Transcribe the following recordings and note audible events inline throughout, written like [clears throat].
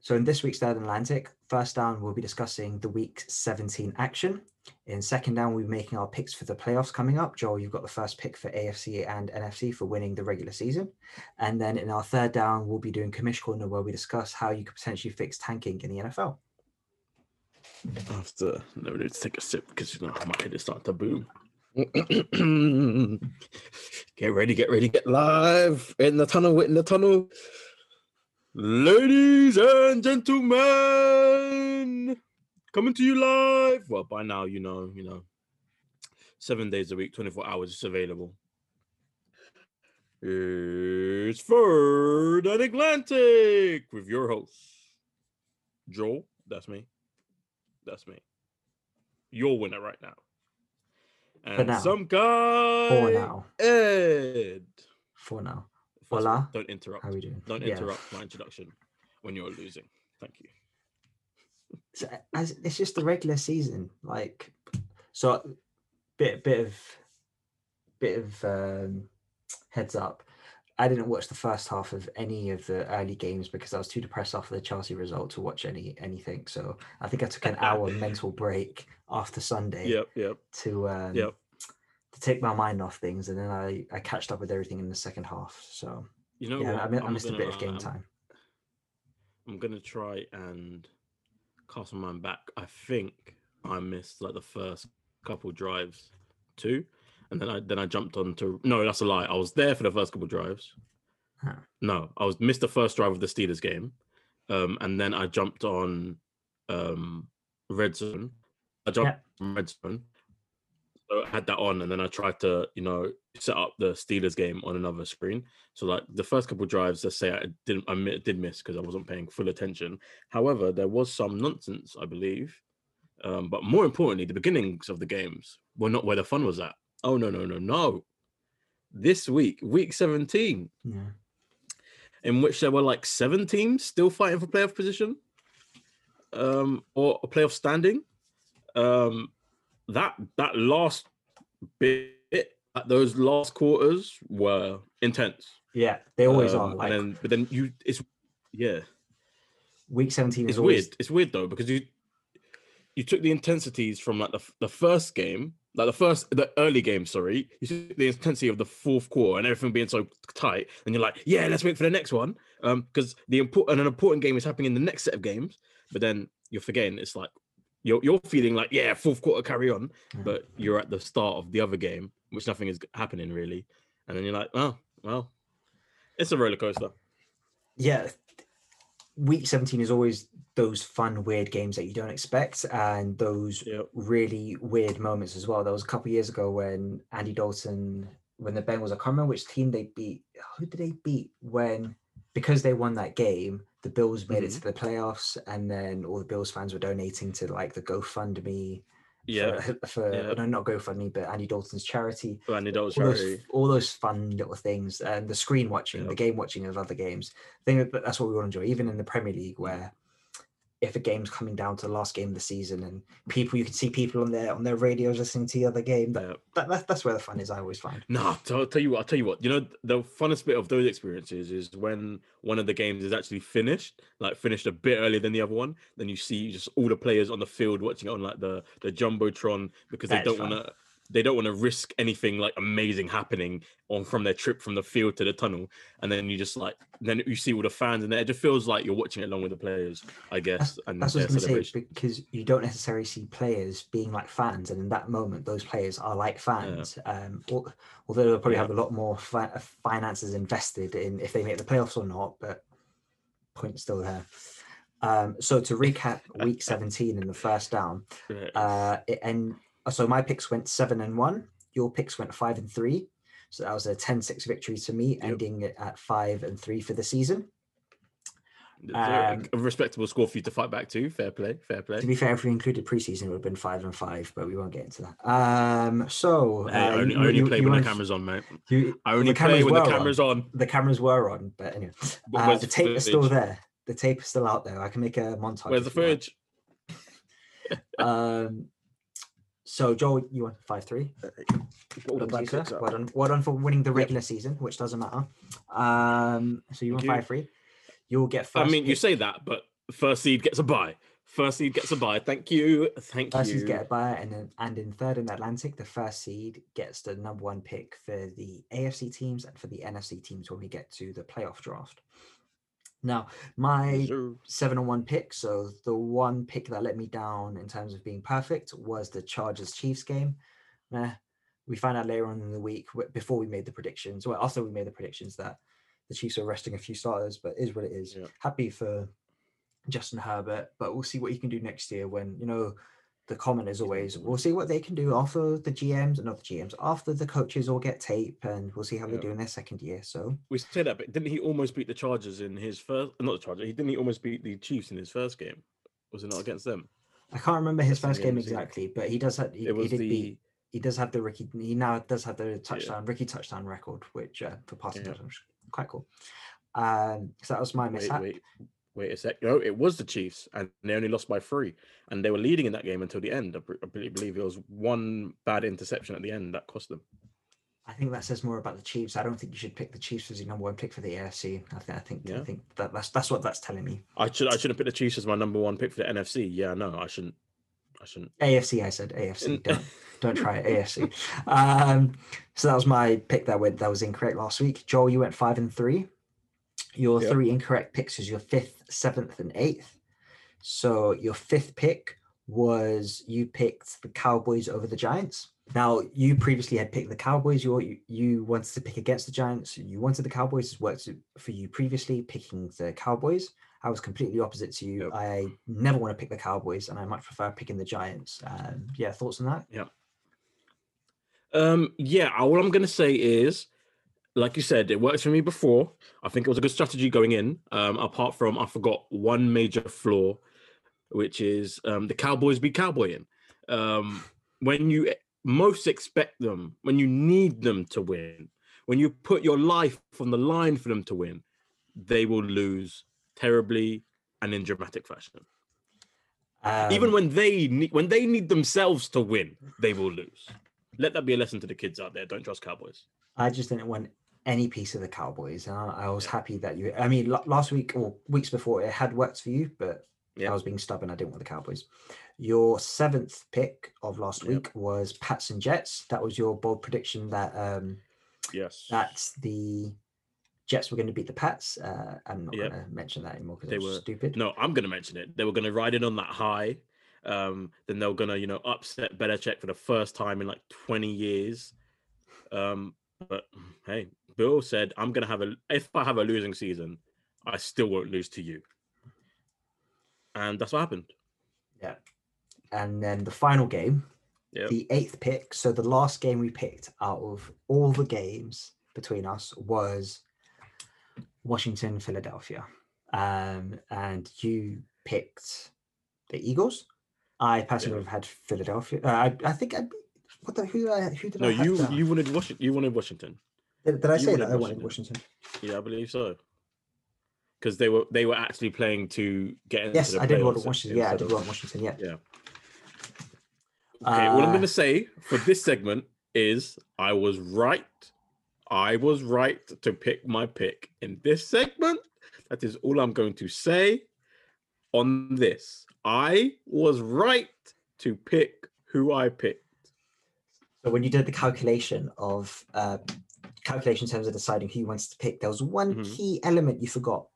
so in this week's Third Atlantic, first down we'll be discussing the week 17 action. In second down, we'll be making our picks for the playoffs coming up. Joel, you've got the first pick for AFC and NFC for winning the regular season. And then in our third down, we'll be doing commission corner where we discuss how you could potentially fix tanking in the NFL. I have to no need to take a sip because you know my head is starting to boom. [clears throat] get ready, get ready, get live in the tunnel, in the tunnel. Ladies and gentlemen, coming to you live. Well, by now you know, you know, seven days a week, 24 hours is available. It's Third and Atlantic with your host, Joel. That's me. That's me. Your winner right now. And now. some guy, For now. Ed. For now. Hola. Don't interrupt. How are we doing? Don't Yeah. interrupt my introduction when you're losing. Thank you. So, as it's just the regular season, like so bit bit of bit of um, heads up. I didn't watch the first half of any of the early games because I was too depressed after the Chelsea result to watch any anything. So I think I took an [laughs] hour mental break after Sunday Yep, yep, to um, yep. To take my mind off things, and then I I catched up with everything in the second half. So You know yeah, what? I, I missed a bit of game gonna, um, time. I'm gonna try and cast my mind back. I think I missed like the first couple drives too, and then I then I jumped on to no, that's a lie. I was there for the first couple drives. Huh. No, I was missed the first drive of the Steelers game, um, and then I jumped on um, red zone. I jumped on red zone. So I had that on, and then I tried to, you know, set up the Steelers game on another screen. So like the first couple drives, let's say I didn't, I did miss because I wasn't paying full attention. However, there was some nonsense, I believe. Um, but more importantly, the beginnings of the games were not where the fun was at. Oh no, no, no, no! This week, week seventeen, Yeah. in which there were like seven teams still fighting for playoff position, um, or a playoff standing. Um, that that last bit, those last quarters were intense. Yeah, they always Um, are. Like and then, but then you, it's yeah, week 17 is it's always weird. It's weird though because you you took the intensities from like the the first game, like the first the early game. Sorry, you took the intensity of the fourth quarter and everything being so tight, and you're like, yeah, let's wait for the next one, um, because the important an important game is happening in the next set of games. But then you're forgetting it's like you're you're feeling like yeah, fourth quarter carry on, but you're at the start of the other game, which nothing is happening really, and then you're like, oh well, it's a roller coaster. yeah week 17 is always those fun weird games that you don't expect and those Yep. really weird moments as well there was a couple years ago when andy dalton when the bengals i can't remember which team they beat who did they beat when because they won that game the bills made it mm-hmm. to the playoffs and then all the bills fans were donating to like the gofundme Yeah, for, [laughs] for yeah. no not gofundme but andy dalton's charity oh, Randy Dalton's all those, charity. all those fun little things and the screen watching, the game watching of other games. I think that's what we want to enjoy, even in the Premier League, mm. where if a game's coming down to the last game of the season and people you can see people on their on their radios listening to the other game, that, Yeah. that, that that's where the fun is. I always find. No, I'll tell you what. I'll tell you what. You know, the funnest bit of those experiences is when one of the games is actually finished, like finished a bit earlier than the other one. Then you see just all the players on the field watching it on like the the jumbotron because That they don't want to. They don't want to risk anything like amazing happening on from their trip from the field to the tunnel, and then you just like then you see all the fans, and it just feels like you're watching it along with the players, I guess. and That's what I was to say because you don't necessarily see players being like fans, and in that moment, those players are like fans. Um, although they'll probably Yeah. have a lot more fi- finances invested in if they make the playoffs or not, but point still there. Um, so to recap, [laughs] week 17 in the first down, uh, it, and so my picks went seven and one. Your picks went five and three. So that was a 10-6 victory to me, ending at five and three for the season. Um, a respectable score for you to fight back to. Fair play, fair play. To be fair, if we included preseason, it would have been five and five, but we won't get into that. Um, so Hey, uh, I only, you- only you- play you when the camera's on, mate. I only play when the were on. camera's on. the cameras were on, but anyway, [laughs] uh, the tape is still there. The tape is still out there. I can make a montage. Where's the if you want. footage? [laughs] Um, so Joel, you won five three. Well done, to sir. Well done, well done for winning the regular season, which doesn't matter. Um, so you won five three. You'll get first. I mean, you say that, but first seed gets a bye. First seed gets a bye. Thank you. Thank First you. seed get a bye, and then and in third in the Atlantic, the first seed gets the number one pick for the AFC teams and for the NFC teams when we get to the playoff draft. Now, my seven on one pick. So the one pick that let me down in terms of being perfect was the Chargers Chiefs game. Nah, we found out later on in the week before we made the predictions. Well, after we made the predictions that the Chiefs are resting a few starters, but it is what it is. Yeah. Happy for Justin Herbert, but we'll see what he can do next year when you know the comment is always we'll see what they can do after the GMs and other GMs after the coaches all get tape and we'll see how they Yeah. do in their second year. So We say that, but didn't he almost beat the Chargers in his first? Not the Chargers. He didn't he almost beat the Chiefs in his first game? Was it not against them? I can't remember his That's first game game of the season. exactly, but he does have he, It he did the beat he does have the rookie. He now does have the touchdown, rookie touchdown record, which uh, for passing Yeah. touchdowns, quite cool. Um, so that was my mishap. wait, wait a sec. No, it was the Chiefs, and they only lost by three, and they were leading in that game until the end. I, be- I be- believe it was one bad interception at the end that cost them. I think that says more about the Chiefs. I don't think you should pick the Chiefs as your number one pick for the AFC. I think I think I think that that's that's what that's telling me. I should I shouldn't put the Chiefs as my number one pick for the NFC. Yeah, no, I shouldn't. I shouldn't. AFC, I said AFC. Don't [laughs] don't try it. AFC. Um, so that was my pick that went that was incorrect last week. Joel, you went five and three. Your Yep. three incorrect picks is your fifth, seventh, and eighth. So your fifth pick was you picked the Cowboys over the Giants. Now you previously had picked the Cowboys. You you, wanted to pick against the Giants. You wanted the Cowboys. It's worked for you previously picking the Cowboys. I was completely opposite to you. Yep. I never want to pick the Cowboys, and I much prefer picking the Giants. Um, yeah, thoughts on that? Um, yeah, all I'm gonna say is, like you said, it worked for me before. I think it was a good strategy going in. Um, apart from I forgot one major flaw, which is um, the Cowboys be cowboying. Um, when you most expect them, when you need them to win, when you put your life on the line for them to win, they will lose terribly and in dramatic fashion. Even Um, when they need when they need themselves to win, they will lose. Let that be a lesson to the kids out there. Don't trust Cowboys. I just didn't want any piece of the Cowboys, and I, I was happy that you. I mean, l- last week or weeks before, it had worked for you, but Yeah. I was being stubborn. I didn't want the Cowboys. Your seventh pick of last Yep. week was Pats and Jets. That was your bold prediction that um, Yes. that the Jets were going to beat the Pats. Uh, I'm not Yep. going to mention that anymore because They were- stupid. No, I'm gonna mention it. They were gonna ride in on that high. Um, then they were gonna, you know, upset Belichick for the first time in like 20 years. Um, but hey, Bill said, "I'm gonna have a. If I have a losing season, I still won't lose to you." And that's what happened. Yeah, and then the final game, Yep. the eighth pick. So the last game we picked out of all the games between us was Washington, Philadelphia. Um, and you picked the Eagles. I personally Yeah. would have had Philadelphia. Uh, I, I think I what the who did I who did No, I you down? you wanted Washington. You wanted Washington. Did, did I you say that I wanted Washington. Washington? Yeah, I believe so. Because they were they were actually playing to get into Yes, the I did want Washington. Yeah, I did want Washington. Yeah. Yeah. Okay, what I'm Uh, going to say for this segment is I was right. I was right to pick my pick in this segment. That is all I'm going to say on this. I was right to pick who I picked. So when you did the calculation of uh, calculation in terms of deciding who you wanted to pick, there was one Mhm. key element you forgot.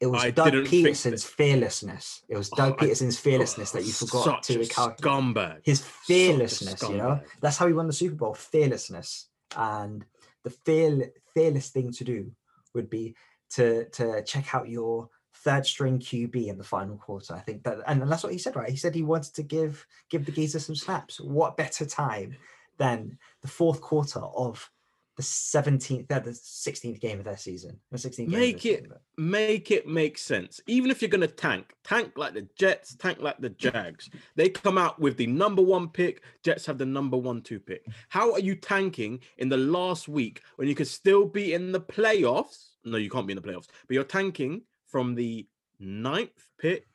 It was I Doug Pederson's fearlessness. It was Oh, Doug I- Pederson's fearlessness that you forgot to a calculate. scumbag. His fearlessness, you know, that's how he won the Super Bowl. Fearlessness, and the fear fearless thing to do would be to to check out your third string QB in the final quarter. I think that, and that's what he said, right? He said he wanted to give give the geezer some snaps. What better time than the fourth quarter of the 17th, uh, the 16th game of their season? The 16th game Make it- season. make it make sense. Even if you're going to tank, tank like the Jets, tank like the Jags. They come out with the number one pick. Jets have the number one, two pick. How are you tanking in the last week when you could still be in the playoffs? No, you can't be in the playoffs, but you're tanking from the ninth pick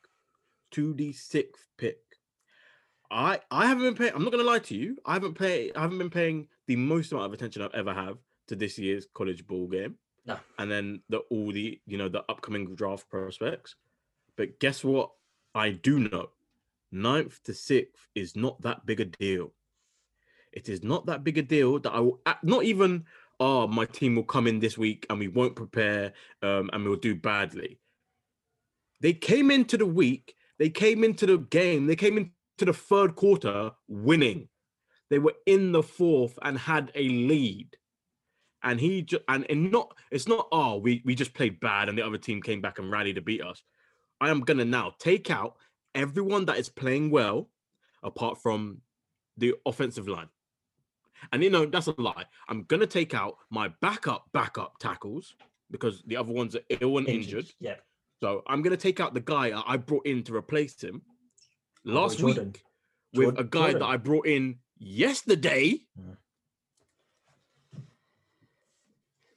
to the sixth pick. I I haven't been paying. I'm not going to lie to you. I haven't pay. I haven't been paying the most amount of attention I've ever have to this year's college ball game No. and then the all the you know the upcoming draft prospects. But guess what? I do know. Ninth to sixth is not that big a deal. It is not that big a deal that I will not even. Oh, my team will come in this week and we won't prepare um, and we'll do badly. They came into the week. They came into the game. They came into the third quarter winning. They were in the fourth and had a lead. And he just and, and not it's not oh we we just played bad and the other team came back and rallied to beat us. I am gonna now take out everyone that is playing well, apart from the offensive line. And you know that's a lie. I'm gonna take out my backup backup tackles because the other ones are ill and injured. injured. Yeah. So I'm gonna take out the guy I brought in to replace him oh, last oh, week with Jordan. a guy Jordan. that I brought in yesterday. Mm.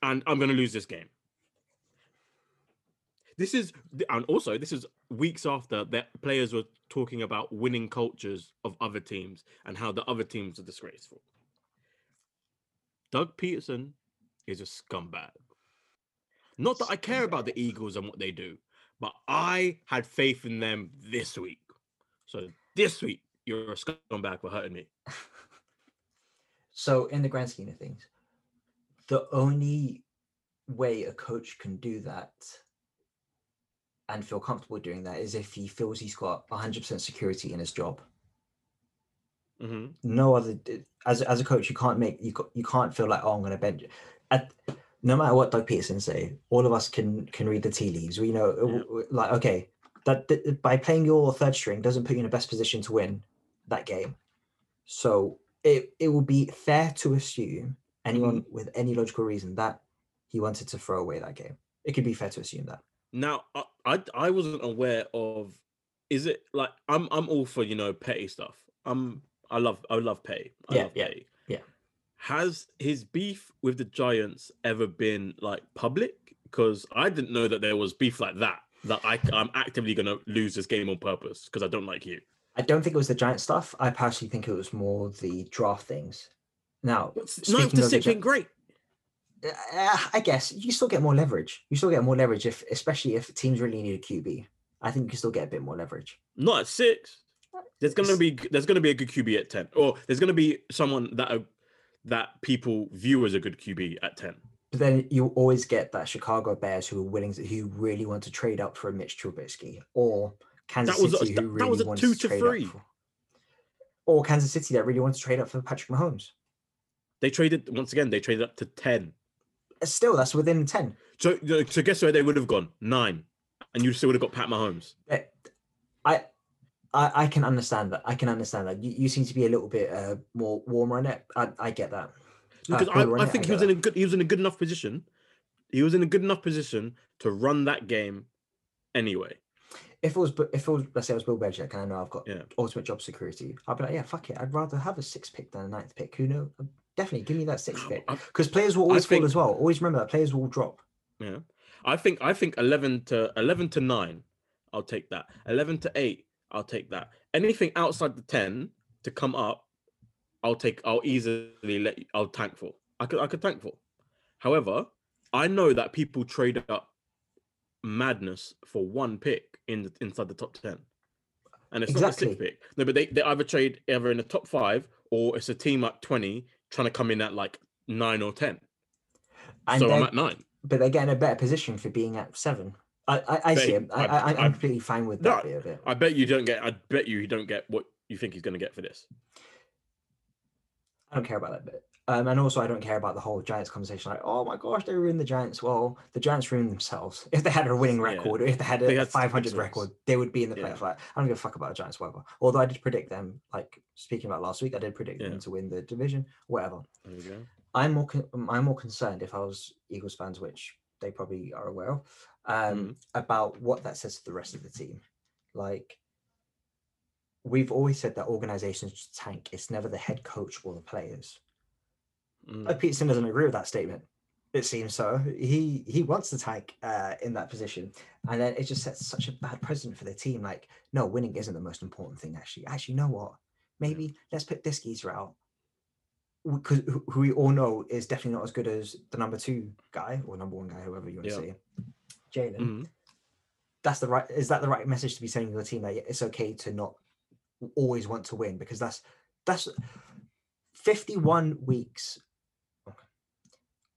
And I'm gonna lose this game. This is and also this is weeks after that players were talking about winning cultures of other teams and how the other teams are disgraceful. Doug Pederson is a scumbag. Not that I care about the Eagles and what they do, but I had faith in them this week. So this week, you're a scumbag for hurting me. [laughs] so, in the grand scheme of things, the only way a coach can do that and feel comfortable doing that is if he feels he's got 100% security in his job. Mm-hmm. No other as as a coach, you can't make you you can't feel like oh I'm going to bench. At, no matter what Doug Pederson say, all of us can can read the tea leaves. We know, yeah. like, okay, that, that, by playing your third string doesn't put you in the best position to win that game. So it it will be fair to assume anyone mm-hmm. with any logical reason that he wanted to throw away that game. It could be fair to assume that. Now, I I, I wasn't aware of. Is it like I'm I'm all for you know petty stuff. I'm I love I love petty. I yeah, love yeah. petty has his beef with the Giants ever been like public? Because I didn't know that there was beef like that. That I, I'm actively going to lose this game on purpose because I don't like you. I don't think it was the Giant stuff. I personally think it was more the draft things. Now, ninth to sixth, great. Uh, I guess you still get more leverage. You still get more leverage if, especially if teams really need a QB. I think you can still get a bit more leverage. Not at six. There's gonna be there's gonna be a good QB at ten, or there's gonna be someone that that people view as a good QB at 10. But then you always get that Chicago Bears who are willing to, who really want to trade up for a Mitch Trubisky or Kansas that was City a, who really was a two to, to three. For, or Kansas City that really wants to trade up for Patrick Mahomes. They traded once again. They traded up to ten. Uh, still, that's within ten. So, so guess where they would have gone? Nine, and you still would have got Pat Mahomes. I, I, I can understand that. I can understand that. You, you seem to be a little bit uh, more warmer on it. I, I get that. Because uh, I, I think he was in a good he was in a good enough position. He was in a good enough position to run that game anyway. If it was if it was let's say it was Bill Belichick and I know I've got yeah. ultimate job security, I'd be like, yeah, fuck it. I'd rather have a sixth pick than a ninth pick. Who know? Definitely give me that sixth pick. Because players will always think, fall as well. Always remember that players will drop. Yeah. I think I think eleven to eleven to nine, I'll take that. Eleven to eight, I'll take that. Anything outside the 10 to come up, I'll take I'll easily let you, I'll tank for. I could I could tank for. However, I know that people trade up madness for one pick in the, inside the top 10. And it's exactly. not a six pick. No, but they, they either trade either in the top five or it's a team at 20 trying to come in at like nine or 10. And so I'm at nine. But they're getting a better position for being at seven. I, I, I see him. I, I, am completely fine with that no, bit I bet you don't get. I bet you don't get what you think he's going to get for this. I don't care about that bit. Um, and also, I don't care about the whole Giants conversation. Like, oh my gosh, they ruined the Giants. Well, the Giants ruined themselves. [laughs] If they had a winning record, yeah. or if they had a had 500 record, they would be in the playoff. Yeah. Like, I don't give a fuck about the Giants, whatever. Although I did predict them, like speaking about last week, I did predict yeah. them to win the division, whatever. I'm more, con- I'm more concerned if I was Eagles fans, which they probably are aware of um, mm. about what that says to the rest of the team. Like, we've always said that organizations tank. It's never the head coach or the players. Mm. Pederson doesn't agree with that statement. It seems so. He he wants to tank uh, in that position, and then it just sets such a bad precedent for the team. Like, no, winning isn't the most important thing. Actually, actually, you know what? Maybe let's put this geezer out because who we all know is definitely not as good as the number two guy or number one guy, whoever you want yeah. to say. Jalen. Mm-hmm. that's the right is that the right message to be sending your team that it's okay to not always want to win because that's that's 51 weeks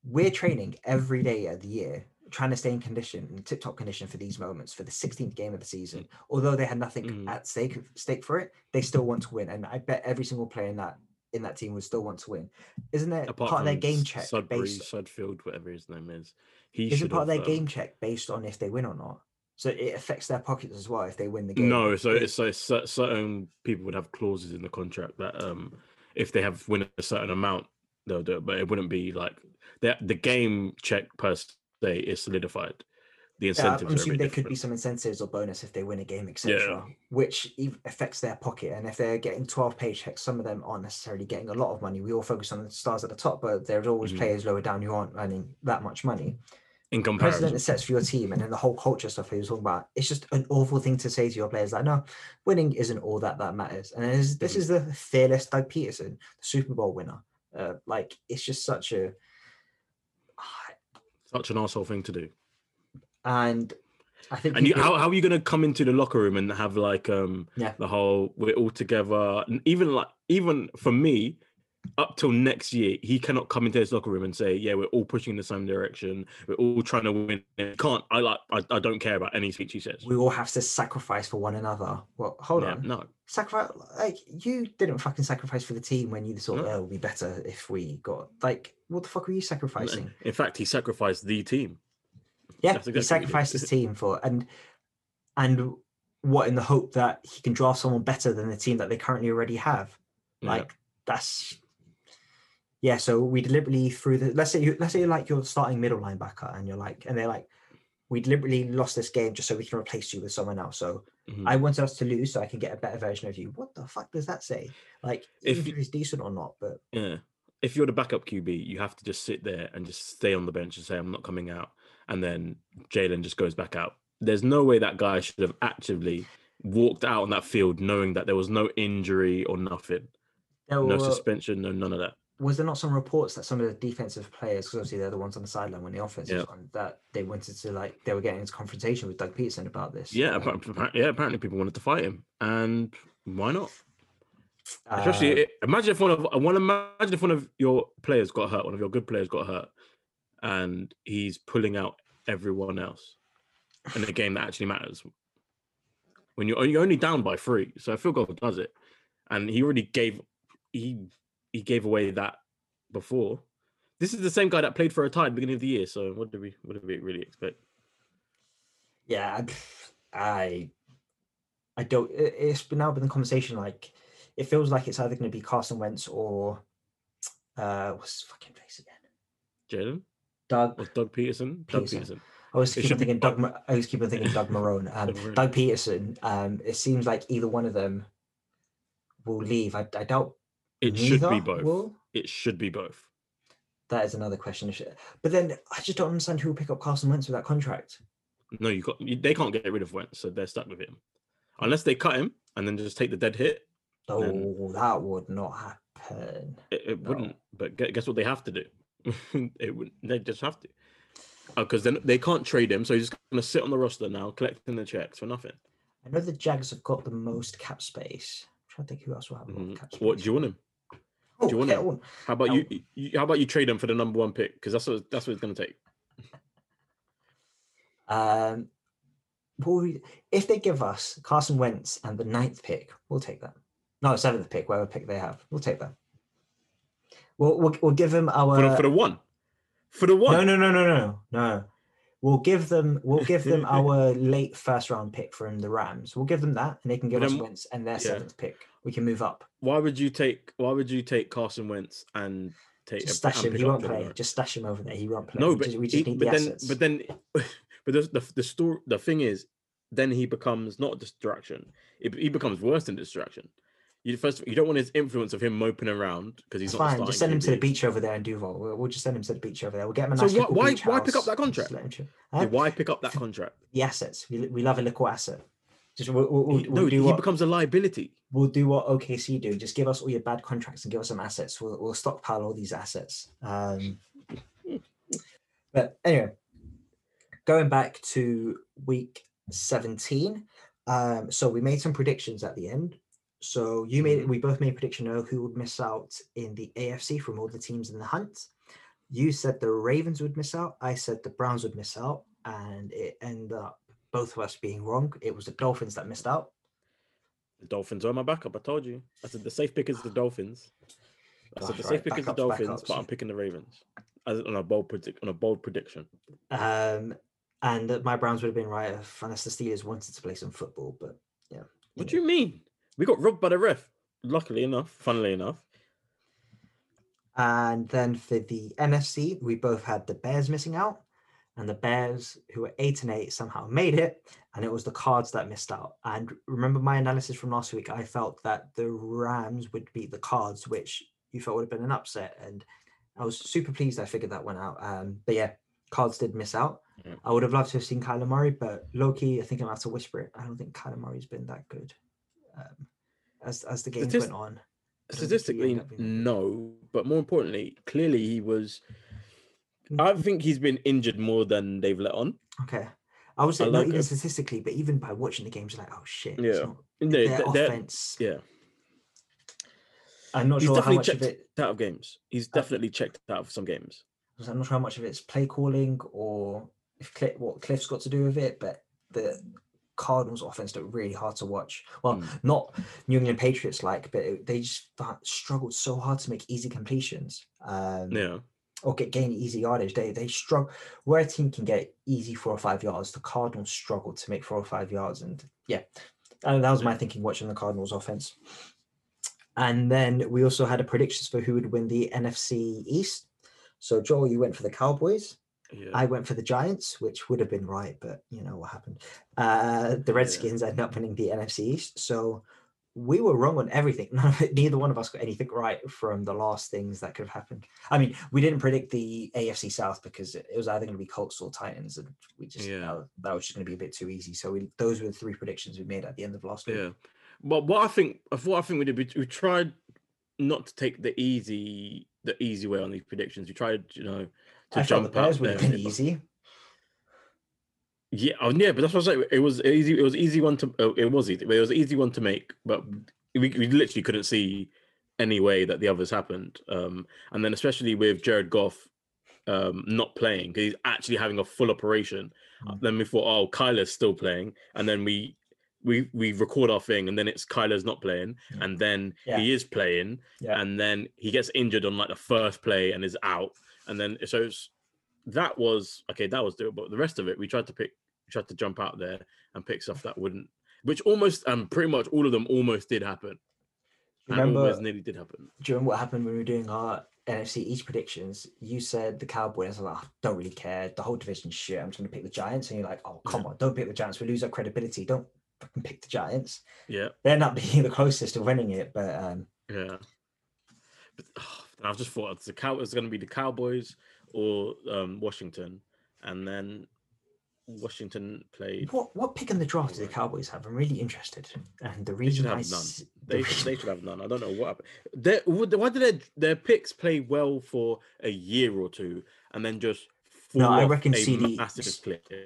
we're training every day of the year trying to stay in condition in tip top condition for these moments for the 16th game of the season. Although they had nothing Mm. at stake stake for it they still want to win and i bet every single player in that in that team would still want to win. Isn't it Apart part of their game check Sudbury, based Sudfeld, whatever his name is, he isn't should part of their have, game um, check based on if they win or not? So it affects their pockets as well if they win the game. No, so it's so certain people would have clauses in the contract that um if they have win a certain amount, they'll do it, but it wouldn't be like the the game check per se is solidified. The incentives. Yeah, I'm assuming there could be some incentives or bonus if they win a game, etc., yeah. which affects their pocket. And if they're getting 12 paychecks, some of them aren't necessarily getting a lot of money. We all focus on the stars at the top, but there's always Mhm. players lower down who aren't earning that much money. in President comparison. that sets for your team, and then the whole culture stuff he was talking about. It's just an awful thing to say to your players. Like, no, winning isn't all that that matters. And this, this is the fearless Doug Pederson, the Super Bowl winner. Uh, like, it's just such a. Such an asshole thing to do. And I think And you, how, how are you going to come into the locker room and have like um Yeah. the whole we're all together and even like even for me up till next year he cannot come into his locker room and say yeah we're all pushing in the same direction we're all trying to win He can't I like I, I don't care about any speech he says we all have to sacrifice for one another. Well, hold yeah, on. no Sacrifice like you didn't fucking sacrifice for the team when you thought No. oh, it would be better if we got like what the fuck were you sacrificing? in fact he sacrificed the team Yeah, he exactly he sacrificed did. his team for and and what in the hope that he can draft someone better than the team that they currently already have. Yeah. Like that's yeah. So we deliberately threw the let's say you let's say you're like you're starting middle linebacker and you're like and they're like we deliberately lost this game just so we can replace you with someone else. So Mhm. I want us to lose so I can get a better version of you. What the fuck does that say? Like If if, you- if he's decent or not, but Yeah. If you're the backup QB, you have to just sit there and just stay on the bench and say, I'm not coming out. And then Jalen just goes back out. There's no way that guy should have actively walked out on that field knowing that there was no injury or nothing. there No were, suspension, no none of that. Was there not some reports that some of the defensive players, because obviously they're the ones on the sideline when the offense is Yeah. on, that they wanted to like they were getting into confrontation with Doug Pederson about this. Yeah, Um, appa- appa- yeah, apparently people wanted to fight him. And why not? Especially uh, imagine if one of I want to imagine if one of your players got hurt, one of your good players got hurt, and he's pulling out everyone else in a game that actually matters. When you're you're only down by three, so a field goal does it, and he already gave he he gave away that before. This is the same guy that played for a tie at the beginning of the year. So what do we what do we really expect? yeah, I- I don't. it- It's been now been the conversation like it feels like it's either going to be Carson Wentz or uh what's his fucking face again? Jalen Doug or Doug Pederson? Doug Pederson. Pederson. I was It keep should be thinking Doug. Ma- I was keep on thinking Doug Marrone. [laughs] Um, Doug Doug Peterson. Um, it seems like either one of them will leave. I, I doubt It should be both. Will. It should be both. That is another question. But then I just don't understand who will pick up Carson Wentz with that contract. No, you got they can't get rid of Wentz, so they're stuck with him. Unless they cut him and then just take the dead hit, Oh, that would not happen. it, it No. wouldn't. But guess what they have to do? [laughs] it would. They just have to, because then they can't trade him. So he's just going to sit on the roster now, collecting the checks for nothing. I know the Jags have got the most cap space. I'm trying to think who else will have a lot of Mhm. cap space. What do you want him? Oh, you want him? well, How about you, you? How about you trade him for the number one pick? Because that's what that's what it's going to take. [laughs] Um, we- if they give us Carson Wentz and the ninth pick, we'll take that. No, seventh pick, whatever pick they have, we'll take that. We'll we'll, we'll give them our For the, for the one, for the one. no no no no no no. We'll give them we'll give them [laughs] our late first round pick from the Rams. We'll give them that, and they can give But us Wentz and their yeah. seventh pick. We can move up. Why would you take? Why would you take Carson Wentz and take Just stash him. He won't play. Just stash him over there. He won't play. No, but we just he- need but the then, assets. but then, [laughs] but the the the story, the thing is, then he becomes not a distraction. It, he becomes worse than distraction. You first, you don't want his influence of him moping around because he's fine. Just send him to the beach over there in Duval. We'll, we'll just send him to the beach over there. We'll get him a So why- why- why pick up that contract? chill. Yeah, why pick up that contract? The assets. We, we love a liquid asset. Just we'll, we'll, we'll, He- we'll no, he what becomes a liability. we'll do what OKC do. Just give us all your bad contracts and give us some assets. We'll, we'll stockpile all these assets. Um, but anyway, going back to week 17. Um, so we made some predictions at the end. So you made we both made prediction of who would miss out in the AFC from all the teams in the hunt. You said the Ravens would miss out. I said the Browns would miss out, and it ended up both of us being wrong. It was the Dolphins that missed out. The Dolphins are my backup. I told you. I said the safe pick is the Dolphins. I said the right, safe pick is the backups, Dolphins, but. I'm picking the Ravens as on a bold predict on a bold prediction. Um, and my Browns would have been right if unless the Steelers wanted to play some football. But yeah. What do you mean? We got robbed by the ref. Luckily enough, funnily enough. And then for the NFC, we both had the Bears missing out, and the Bears, who were eight and eight, somehow made it, and it was the Cards that missed out. And remember my analysis from last week? I felt that the Rams would beat the Cards, which you felt would have been an upset, and I was super pleased I figured that one out. Um, but yeah, Cards did miss out. Yeah. I would have loved to have seen Kyler Murray, but Loki, I think I'm going to have to whisper it. I don't think Kyler Murray's been that good um, as as the game Statist- went on. I don't think he Statistically, being no, but more importantly, clearly he was. I think he's been injured more than they've let on. Okay. I would say I not even it. statistically, but even by watching the games, you're like, oh shit. Yeah. Not, They- their they- offense. yeah, I'm not he's sure how definitely much of checked it. out of games. He's Uh, definitely checked out of some games. I'm not sure how much of it's play calling or if Kliff, what Kliff's got to do with it, but the Cardinals offense looked really hard to watch. Well, Mm. not New England Patriots like, but it- they just struggled so hard to make easy completions. Um, Yeah, or get gain easy yardage. They they struggle where a team can get easy four or five yards. The Cardinals struggled to make four or five yards, and yeah, and that was my thinking watching the Cardinals offense. And then we also had a predictions for who would win the NFC East. So Joel, you went for the Cowboys. Yeah. I went for the Giants, which would have been right, but you know what happened. Uh, the Redskins ended up winning the NFC East. So we were wrong on everything. [laughs] None of it, neither one of us got anything right from the last things that could have happened. I mean, we didn't predict the AFC South because it was either going to be Colts or Titans, and we just Yeah. that, was- that was just going to be a bit too easy. So we, those were the three predictions we made at the end of last week. Yeah, but what I think of what I think we did, we, we tried not to take the easy the easy way on these predictions. We tried, you know, to I the jump out would have been easy. Yeah, oh, yeah, but that's what I was saying. It was easy. It was easy one to. oh, It was easy, but it was an easy one to make. But we, we literally couldn't see any way that the others happened. Um, and then especially with Jared Goff um, not playing, 'cause he's actually having a full operation. Mm. Then we thought, oh, Kyler's still playing, and then we we we record our thing, and then it's Kyler's not playing, Yeah. and then Yeah. he is playing, Yeah. and then he gets injured on like the first play and is out, and then so it's, that was okay. That was doable. But the rest of it, we tried to pick, we tried to jump out there and pick stuff that wouldn't, which almost um pretty much all of them almost did happen. And Remember, almost nearly did happen. do you remember what happened when we were doing our NFC East predictions? You said the Cowboys. I was like, "Oh, don't really care. The whole division's shit. I'm just going to pick the Giants. And you're like, oh, come on, don't pick the Giants. We lose our credibility. Don't fucking pick the Giants. Yeah, They end up [laughs] being the closest to winning it. But um, yeah. But oh, I just thought it's the cow. It's going to be the Cowboys or um Washington, and then Washington played. what what pick in the draft do the Cowboys have? I'm really interested. And the should reason I have none. s- the They, reason- they should have none. I don't know what happened. Would- why did their, their picks play well for a year or two and then just No, I reckon CeeDee?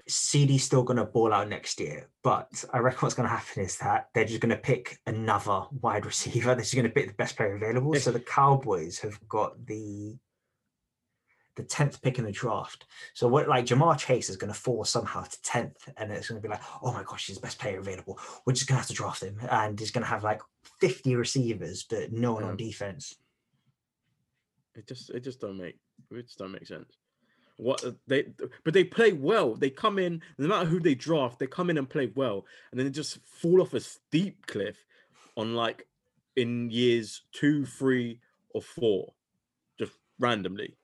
CeeDee's still going to ball out next year, but I reckon what's going to happen is that they're just going to pick another wide receiver. This is going to pick the best player available. So the Cowboys have got the the tenth pick in the draft. So what like Ja'Marr Chase is going to fall somehow to tenth, and it's going to be like, oh my gosh, he's the best player available. We're just going to have to draft him, and he's going to have like fifty receivers, but no one on defense. It just it just don't make it just don't make sense. What uh, they but they play well. They come in no matter who they draft, they come in and play well, and then they just fall off a steep cliff on like in years two, three, or four, just randomly.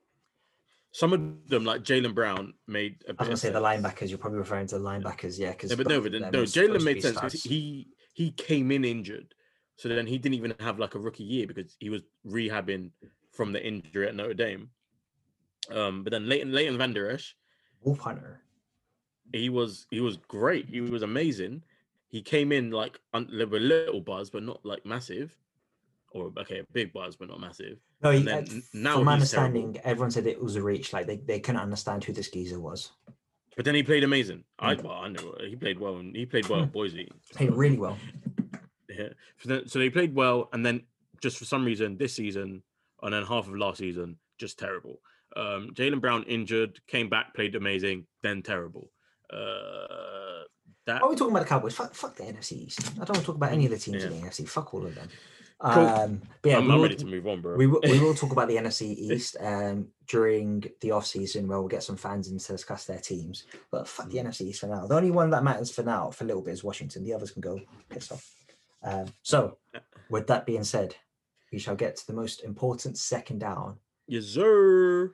Some of them, like Jalen Brown, made. A I was bit going to of say the linebackers. You're probably referring to the linebackers, yeah? Because Yeah, but no, but no, Jalen made sense because he he came in injured, so then he didn't even have like a rookie year because he was rehabbing from the injury at Notre Dame. Um, but then Leighton Leighton Vander Esch, Wolf Hunter. he was he was great. He was amazing. He came in like un- with a little buzz, but not like massive, or okay, a big buzz, but not massive. No, he, then uh, now from my he's terrible. understanding, everyone said it was a reach. Like they, they couldn't understand who this geezer was. But then he played amazing. I well, I know he played well and he played well at Boise. Played really well. [laughs] Yeah. So, then, so they played well, and then just for some reason this season, and then half of last season, just terrible. Um, Jaylen Brown injured, came back, played amazing, then terrible. Uh, that Are we talking about the Cowboys? Fuck, fuck the NFC East. I don't want to talk about any of the teams in Yeah. the NFC. Fuck all of them. Cool. Um, but yeah, I'm, will- ready to move on, bro. we will, we will talk about the [laughs] NFC East um, during the off season where we'll get some fans in to discuss their teams. But fuck the Mm. NFC East for now. The only one that matters for now, for a little bit, is Washington. The others can go piss off. Um, so, with that being said, we shall get to the most important second down yes, sir.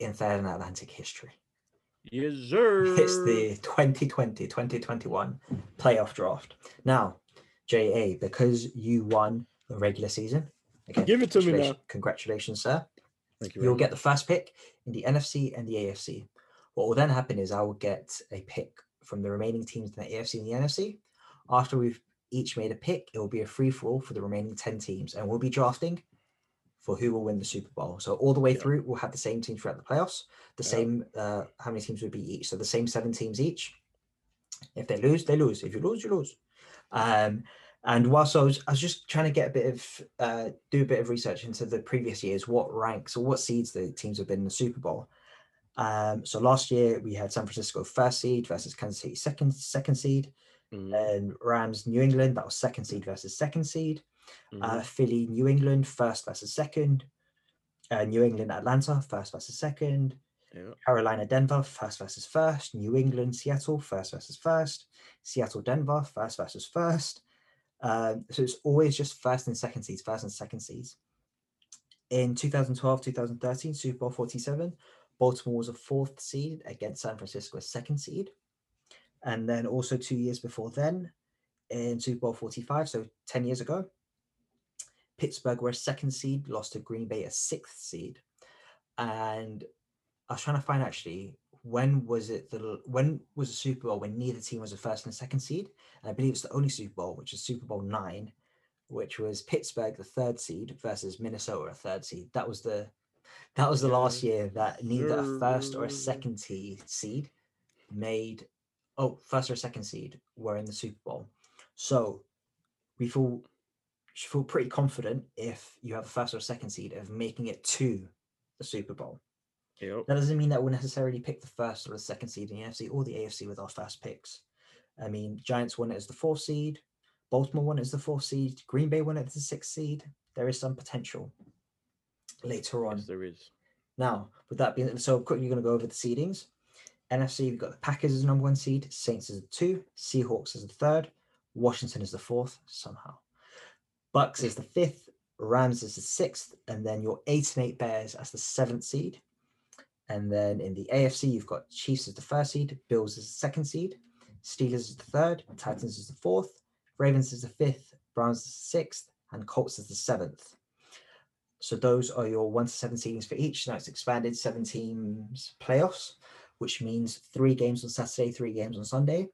In Third and Atlantic history. Yes, sir. It's the 2020 2021 playoff draft. Now, JA, because you won the regular season, again, Give it to me now. congratulations- Congratulations, sir. Thank you. You'll get the first pick in the NFC and the AFC. What will then happen is I will get a pick from the remaining teams in the AFC and the NFC. After we've each made a pick, it will be a free for all for the remaining 10 teams, and we'll be drafting for who will win the Super Bowl. So, all the way Yeah. through, we'll have the same teams throughout the playoffs, the Yeah. same, uh, how many teams would be each? So, the same seven teams each. If they lose, they lose. If you lose, you lose. Um, and whilst I was, I was just trying to get a bit of, uh, do a bit of research into the previous years, what ranks or what seeds the teams have been in the Super Bowl. Um, so last year we had San Francisco first seed versus Kansas City second second seed, Mhm, and Rams New England that was second seed versus second seed. Uh, mhm. Philly New England first versus second. Uh, New England Atlanta first versus second. Yeah. Carolina, Denver, first versus first. New England, Seattle, first versus first. Seattle, Denver, first versus first. Um, so it's always just first and second seeds, first and second seeds. In 2012, 2013, Super Bowl 47, Baltimore was a fourth seed against San Francisco, a second seed. And then also two years before then, in Super Bowl 45, so 10 years ago, Pittsburgh were a second seed, lost to Green Bay, a sixth seed. And I was trying to find actually when was it the when was the Super Bowl when neither team was a first and a second seed? And I believe it's the only Super Bowl, which is Super Bowl nine, which was Pittsburgh, the third seed, versus Minnesota, a third seed. That was the that was the last year that neither a first or a second seed made oh first or second seed were in the Super Bowl. So we feel should feel pretty confident if you have a first or second seed of making it to the Super Bowl. Yep. That doesn't mean that we'll necessarily pick the first or the second seed in the NFC or the AFC with our first picks. I mean, Giants won it as the fourth seed, Baltimore won it as the fourth seed, Green Bay won it as the sixth seed. There is some potential later on. Yes, there is. Now, with that being so, quickly you're going to go over the seedings. NFC, we've got the Packers as the number one seed, Saints as the two, Seahawks as the third, Washington as the fourth somehow. Bucs is the fifth, Rams is the sixth, and then your eight and eight Bears as the seventh seed. And then in the AFC, you've got Chiefs as the first seed, Bills as the second seed, Steelers as the third, Titans as the fourth, Ravens as the fifth, Browns is the sixth, and Colts as the seventh. So those are your one to seven seedings for each. Now it's expanded seven teams playoffs, which means three games on Saturday, three games on Sunday.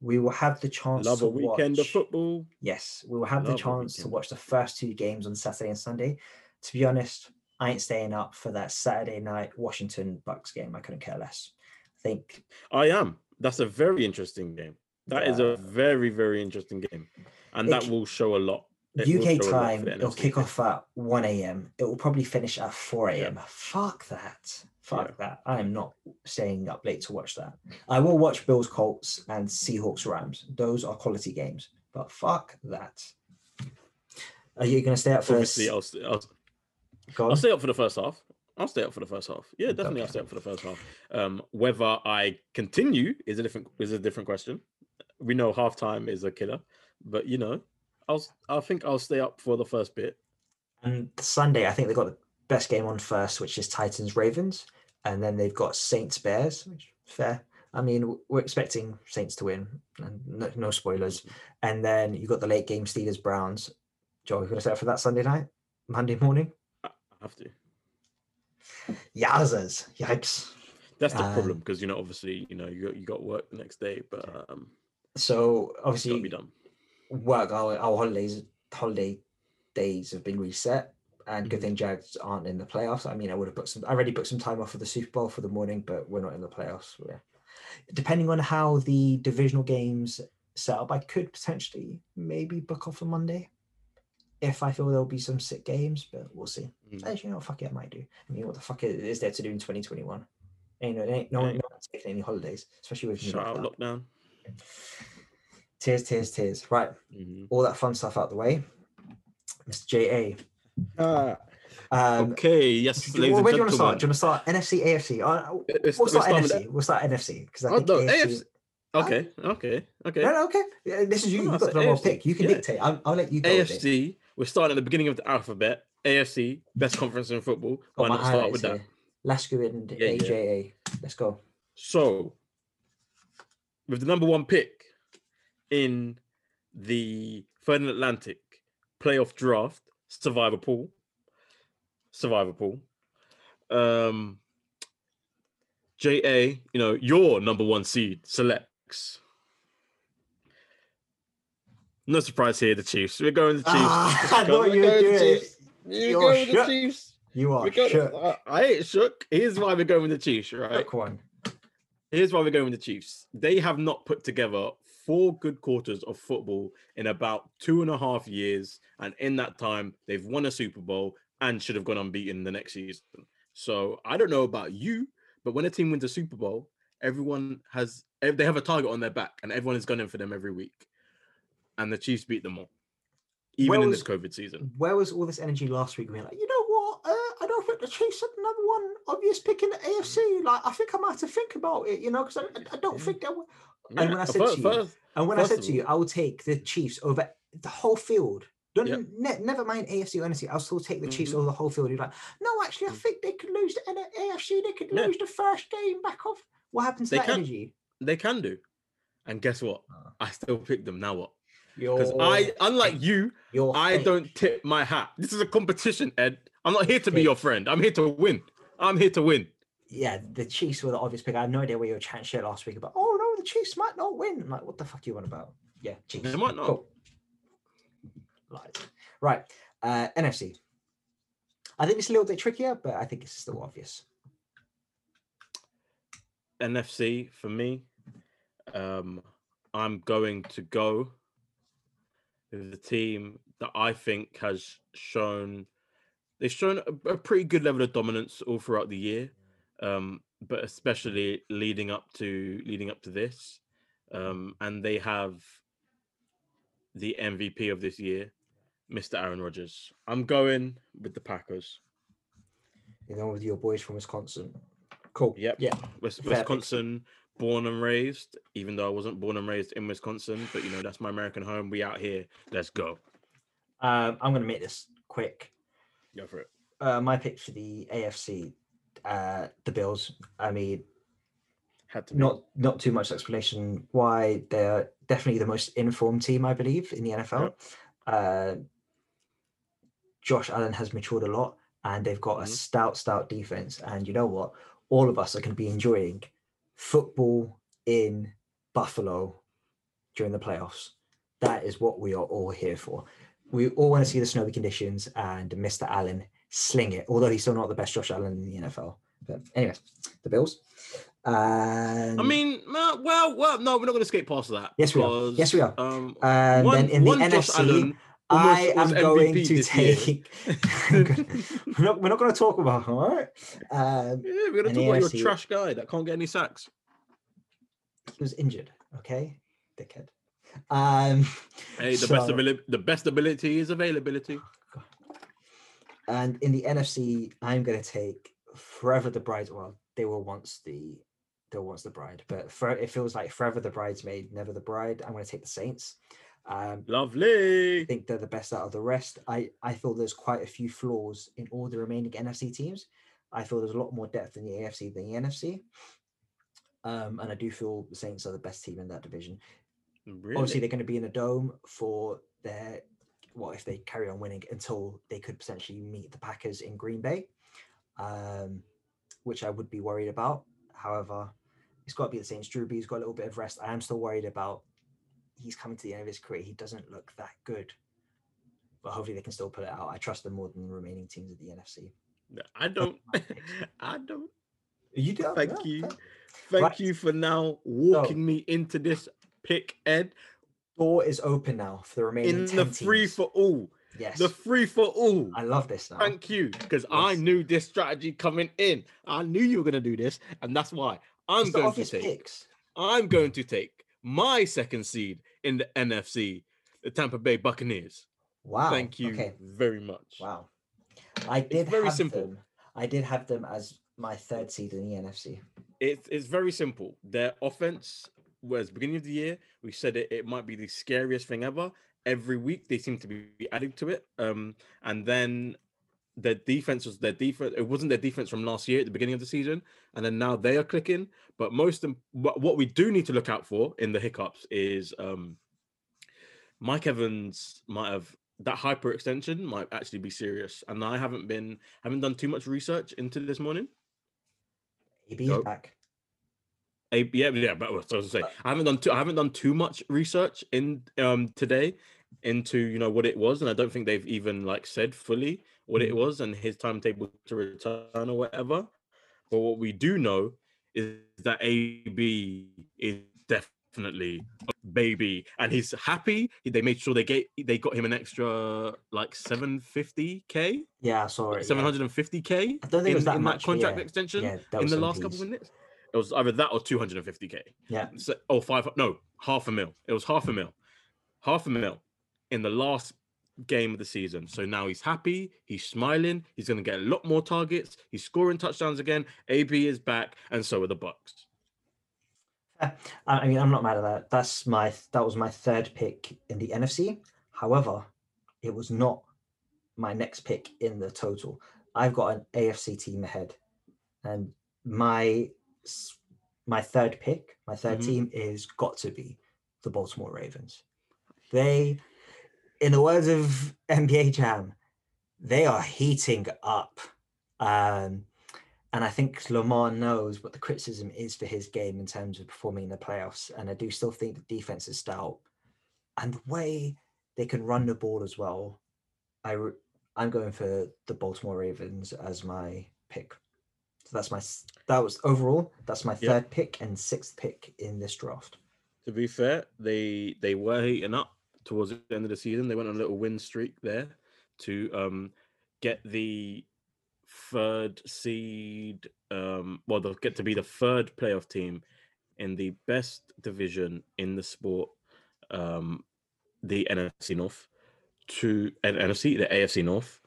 We will have the chance Love to a weekend of watch- football. Yes, we will have the Love a chance to watch the first two games on Saturday and Sunday. To be honest, I ain't staying up for that Saturday night Washington Bucs game. I couldn't care less. I think I am. That's a very interesting game. That is Yeah. a very, very interesting game. And It that will show a lot. It UK a lot time, it'll kick off at 1 a.m. It will probably finish at 4 a.m. Fuck that. Fuck Yeah. that. I am not staying up late to watch that. I will watch Bills Colts and Seahawks Rams. Those are quality games. But fuck that. Are you going to stay up for Obviously. I'll, st- I'll, I'll stay up for the first half. I'll stay up for the first half. Yeah, definitely, I'll stay up for the first half. Um, whether I continue is a different is a different question. We know halftime is a killer, but you know, I'll I think I'll stay up for the first bit. And Sunday, I think they've got the best game on first, which is Titans Ravens, and then they've got Saints Bears, which fair. I mean, we're expecting Saints to win, and no, no spoilers. And then you've got the late game Steelers Browns. Joe, you going to set up for that Sunday night, Monday morning? I have to. Yowzers! Yikes! That's the Um, problem because you know, obviously, you know, you got, you got work the next day, but um, So it's got to be done. work our, our holidays holiday days have been reset and good thing jags aren't in the playoffs i mean i would have booked some i already booked some time off for the super bowl for the morning but we're not in the playoffs We're- depending on how the divisional games set up, I could potentially maybe book off a Monday if I feel there'll be some sick games, but we'll see. Mm. Actually, you know, fuck it, I might do. I mean, what the fuck is there to do in 2021? Ain't no, ain't, no, one, no one's taking any holidays, especially with me. Shout out lockdown. Tears, tears, tears. Right, Mhm. all that fun stuff out the way. Mr. JA. Um, okay, yes, do- ladies where do you want to start? Do you want to start NFC, AFC? Uh, Let's- we'll let's start start with NFC. We'll start NFC because I Oh, think no, AFC. AFC Okay, okay, okay. No, no, okay. Yeah, this is you. No, You've got the AFC. pick. You can Yeah. dictate. I'll, I'll let you go. AFC, we're starting at the beginning of the alphabet. AFC, best conference in football. Got Why not start with that? here. Lasku and Yeah. AJA. Let's go. So, with the number one pick in the Third Atlantic playoff draft, Survivor Pool, Survivor Pool, um, JA, you know, your number one seed selects. No surprise here, the Chiefs. We're going the Chiefs. Ah, I thought you were going the doing it. Chiefs. You're You're going with the shook. Chiefs. You are We're going, shook. I, I ain't shook. Here's why we're going with the Chiefs, right? Shook one. Here's why we're going with the Chiefs. They have not put together four good quarters of football in about two and a half years. And in that time, they've won a Super Bowl and should have gone unbeaten the next season. So I don't know about you, but when a team wins a Super Bowl, everyone has they have a target on their back and everyone is gunning for them every week. And the Chiefs beat them all. Even in this COVID season. Where was all this energy last week? Being like, you know what? Uh, I don't think the Chiefs are the number one obvious pick in the AFC. Like, I think I might have to think about it, you know, because I, I- don't Yeah. think that. Yeah, when I said first- to you- first- And when I said to you, I will take the Chiefs over the whole field. Don't Yep. ne- never mind AFC or NFC. I'll still take the Chiefs Mhm. over the whole field. You're like, no, actually, I Mm. think they could lose the AFC. They could Yeah. lose the first game back off. What happens to They that can. energy? they can do. And guess what? Ah. I still picked them. Now what? Because I, unlike you, your I fate. don't tip my hat. This is a competition, Ed. I'm not here to be your friend. I'm here to win. I'm here to win. yeah, the Chiefs were the obvious pick. I had no idea where you were chatting shit last week about. Oh the Chiefs might not win. I'm like, what the fuck you on about? Yeah, Chiefs. They might not. Cool. Lies. Right, uh, NFC. I think it's a little bit trickier, but I think it's still obvious. NFC for me. Um, I'm going to go with the team that I think has shown they've shown a, a pretty good level of dominance all throughout the year, um, but especially leading up to leading up to this, um, and they have the MVP of this year, Mr. Aaron Rodgers. I'm going with the Packers. You know, with your boys from Wisconsin. Cool. Yep. Yeah. Wis- Wisconsin, born and raised, even though I wasn't born and raised in Wisconsin, but you know, that's my American home. We out here. Let's go. Um, I'm going to make this quick. Go for it. Uh, my pick for the AFC, uh, the Bills. I mean, Had to be. not not too much explanation why they're definitely the most informed team, I believe, in the NFL. Uh, Josh Allen has matured a lot, and they've got a Mhm. stout, stout defense. And you know what? All of us are going to be enjoying football in Buffalo during the playoffs. That is what we are all here for. We all want to see the snowy conditions and Mr. Allen sling it, although he's still not the best Josh Allen in the NFL. But anyway, the Bills. And I mean, well, well, no, we're not going to skip past that. Yes, we are. Yes, we are. Um, and one, then in the NFC, Allen I am going MVP to take. [laughs] we're not, not going to talk about him, all right? Um, Yeah, we're going to talk about AFC your trash guy that can't get any sacks. he was injured, okay, dickhead. Um, Hey, the best ability, the best ability is availability. And in the NFC, I'm going to take forever the bride. Well, they were once the they were once the bride, but for, it feels like forever the bridesmaid, never the bride. I'm going to take the Saints. Um, Lovely. I think they're the best out of the rest. I, I feel there's quite a few flaws in all the remaining NFC teams. I feel there's a lot more depth in the AFC than the NFC. Um, and I do feel the Saints are the best team in that division. Really? Obviously, they're going to be in a dome for their what if they carry on winning until they could potentially meet the Packers in Green Bay, um, which I would be worried about. However, it's got to be the Saints. Drew Brees got a little bit of rest. I am still worried about. He's coming to the end of his career. He doesn't look that good, but hopefully they can still pull it out. I trust them more than the remaining teams of the NFC. I don't. [laughs] I don't. You do. Thank yeah, you. fair. Thank Right. you for now walking me into this pick, Ed. Door is open now for the remaining In 10 the free teams. for all. Yes. The free for all. I love this now. Thank you, because I knew this strategy coming in. I knew you were going to do this, and that's why I'm It's going to take. picks. I'm going to take my second seed in the NFC, the Tampa Bay Buccaneers. Wow. Thank you Okay. very much. Wow. I did very have simple. them. I did have them as my third seed in the NFC. It's it's very simple. Their offense was beginning of the year. We said it, it might be the scariest thing ever. Every week they seem to be adding to it. Um, and then their defense was their defense. It wasn't their defense from last year at the beginning of the season, and then now they are clicking. But most of what we do need to look out for in the hiccups is um, Mike Evans might have that hyperextension might actually be serious. And I haven't been haven't done too much research into this morning. Is Go. back. A, yeah, yeah, but I was going to say I haven't done too, I haven't done too much research in um today into you know what it was, and I don't think they've even like said fully what it Mhm. was and his timetable to return or whatever. But what we do know is that AB is definitely a baby, and he's happy. They made sure they get they got him an extra like seven fifty k, Yeah, it. seven hundred and fifty k I don't think it in, was that in much, that contract yeah. extension Yeah, in the last couple of minutes. It was either that or 250k. Yeah. So, oh, five. No, half a mil. It was half a mil. Half a mil in the last game of the season. So now he's happy. He's smiling. He's going to get a lot more targets. He's scoring touchdowns again. AB is back, and so are the Bucs. I mean, I'm not mad at that. That's my that was my third pick in the NFC. However, it was not my next pick in the total. I've got an AFC team ahead, and my my third pick, my 3rd Mhm. team is got to be the Baltimore Ravens. They, in the words of [laughs] NBA Jam, they are heating up. Um, and I think Lamar knows what the criticism is for his game in terms of performing in the playoffs. And I do still think the defense is stout. And the way they can run the ball as well, I I'm going for the Baltimore Ravens as my pick. So that's my that was overall that's my third pick and sixth pick in this draft. To be fair, they they were heating up towards the end of the season. They went on a little win streak there to um get the third seed. Um, well, they'll get to be the third playoff team in the best division in the sport, um, the NFC North to and NFC, the AFC North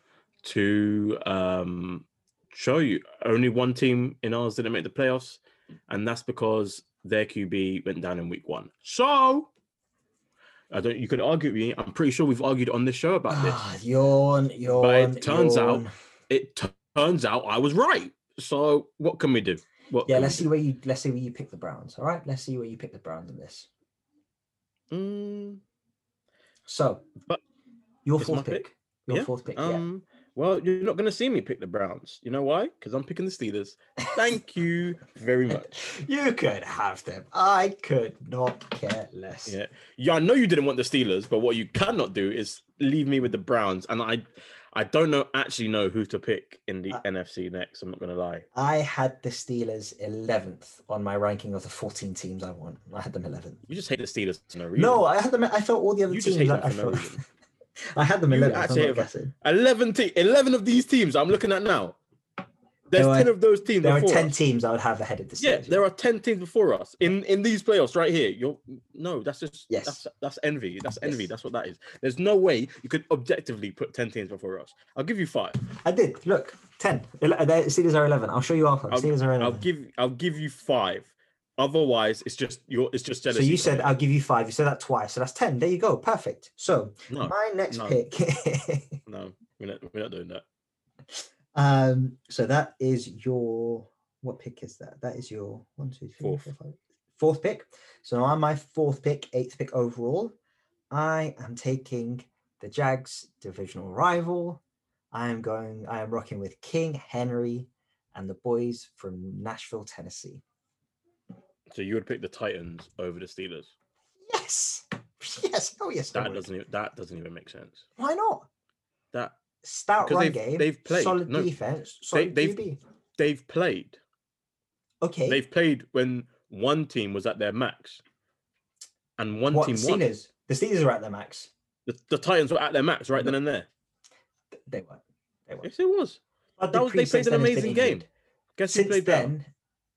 to um show you only one team in ours didn't make the playoffs, and that's because their QB went down in week one. So I don't. You could argue with me. I'm pretty sure we've argued on this show about this. Ah, yawn, yawn. turns out- It t- turns out I was right. So what can we do? What? Yeah, let's see do? where you let's see where you pick the Browns. All right, let's see where you pick the Browns in this. Mm, So, But your fourth pick. pick. Your yeah, fourth pick. yeah. Well, you're not going to see me pick the Browns. You know why? Because I'm picking the Steelers. Thank you very much. [laughs] You could have them. I could not care less. Yeah. Yeah, I know you didn't want the Steelers, but what you cannot do is leave me with the Browns. And I I don't know actually know who to pick in the Uh, NFC next. I'm not gonna lie. I had the Steelers 11th on my ranking of the 14 teams I want. I had them 11th. You just hate the Steelers for no reason. No, I had them. I felt all the other You just teams. hate I, them I, for no reason. [laughs] [laughs] I had them You 11th. actually I'm not 11 te- 11 of these teams I'm looking at now. There's There 10 are- of those teams There are 10 us. teams I would have ahead of the Steelers. Yeah, there are 10 teams before us in in these playoffs right here. You're no, that's just Yes. that's that's envy. That's envy. Yes. That's what that is. There's no way you could objectively put 10 teams before us. I'll give you five. I did. Look, 10. Ele- The Steelers are 11. I'll show you after. Steelers are 11. I'll give I'll give you five. Otherwise, it's just you're it's just so you said. I'll give you five. You said that twice. So that's 10. There you go. Perfect. So no, my next no. pick. [laughs] no, we're not we're not doing that. um, so that is your what pick is that? That is your one, two, three, Fourth. four, five. Fourth pick. So now on my fourth pick, eighth pick overall, I am taking the Jags divisional rival. I am going, I am rocking with King Henry and the boys from Nashville, Tennessee. So you would pick the Titans over the Steelers. Yes. [laughs] Yes. Oh yes. That doesn't even, that doesn't even make sense. Why not? That Stout run they've- game. they've played. Solid No, defense. Solid they've- QB. they've played. Okay. They've played when one team was at their max, and one what, team the won. Steelers? The Steelers are at their max. The, the Titans were at their max right then and there. They weren't. They weren't. Yes, it was. But That was- they played an then amazing game. Guess who Since played better?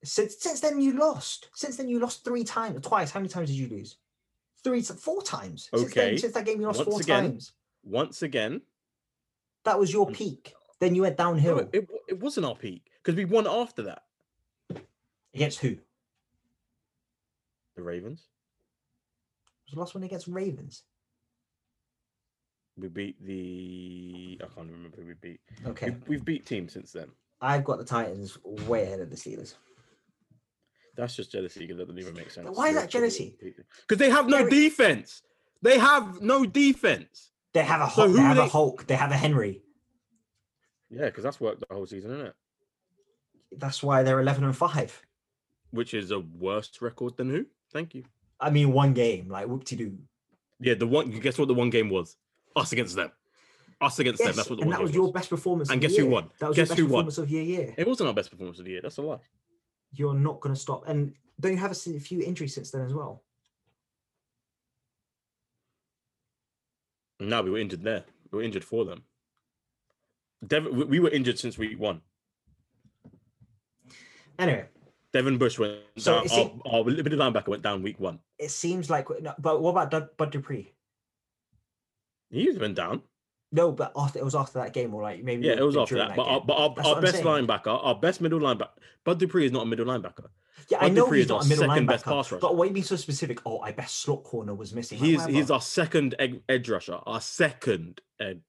Since since then you lost. Since then you lost three times, twice. How many times did you lose? Three, to four times. Since, then, Okay. since that game you lost Once four again, times. Once again, That was your peak. Then you went downhill it, it, it wasn't our peak because we won after that. against who? The Ravens. It was the last one against Ravens. We beat the. I can't remember who we beat. Okay, We've, we've beat teams since then. I've got the Titans way ahead of the Steelers. That's just jealousy because that doesn't even make sense. why is that jealousy? Because they have no There- defense. They have no defense. They have a Hulk. who they are have a Hulk. They have a Henry. Yeah, because that's worked the whole season, isn't it? That's why they're eleven and five. Which is a worse record than who? Thank you. I mean, one game, like whoop de doo. Yeah, the one. Guess what? The one game was us against them. Us against them. That's what the and one that was game your best performance. And of the guess who won? That was Guess your best who won? performance of your year. It wasn't our best performance of the year. That's a lie. You're not going to stop. And don't you have a few injuries since then as well? No, we were injured there. We were injured for them. Devin, we- we were injured since week one. Anyway, Devin Bush went So down. is Our, our middle linebacker went down week one. it seems like. But what about Bud Dupree? He's been down. No, but after it was after that game, or like maybe Yeah, it was after during that. But our, but our, That's our best linebacker, our best middle linebacker, Bud Dupree is not a middle linebacker. Yeah, I know Dupree he's is not our a middle second best linebacker. pass rusher. But why being so specific? Oh, I bet slot corner was missing. Like, He's he's our second ed- edge rusher. Our second ed.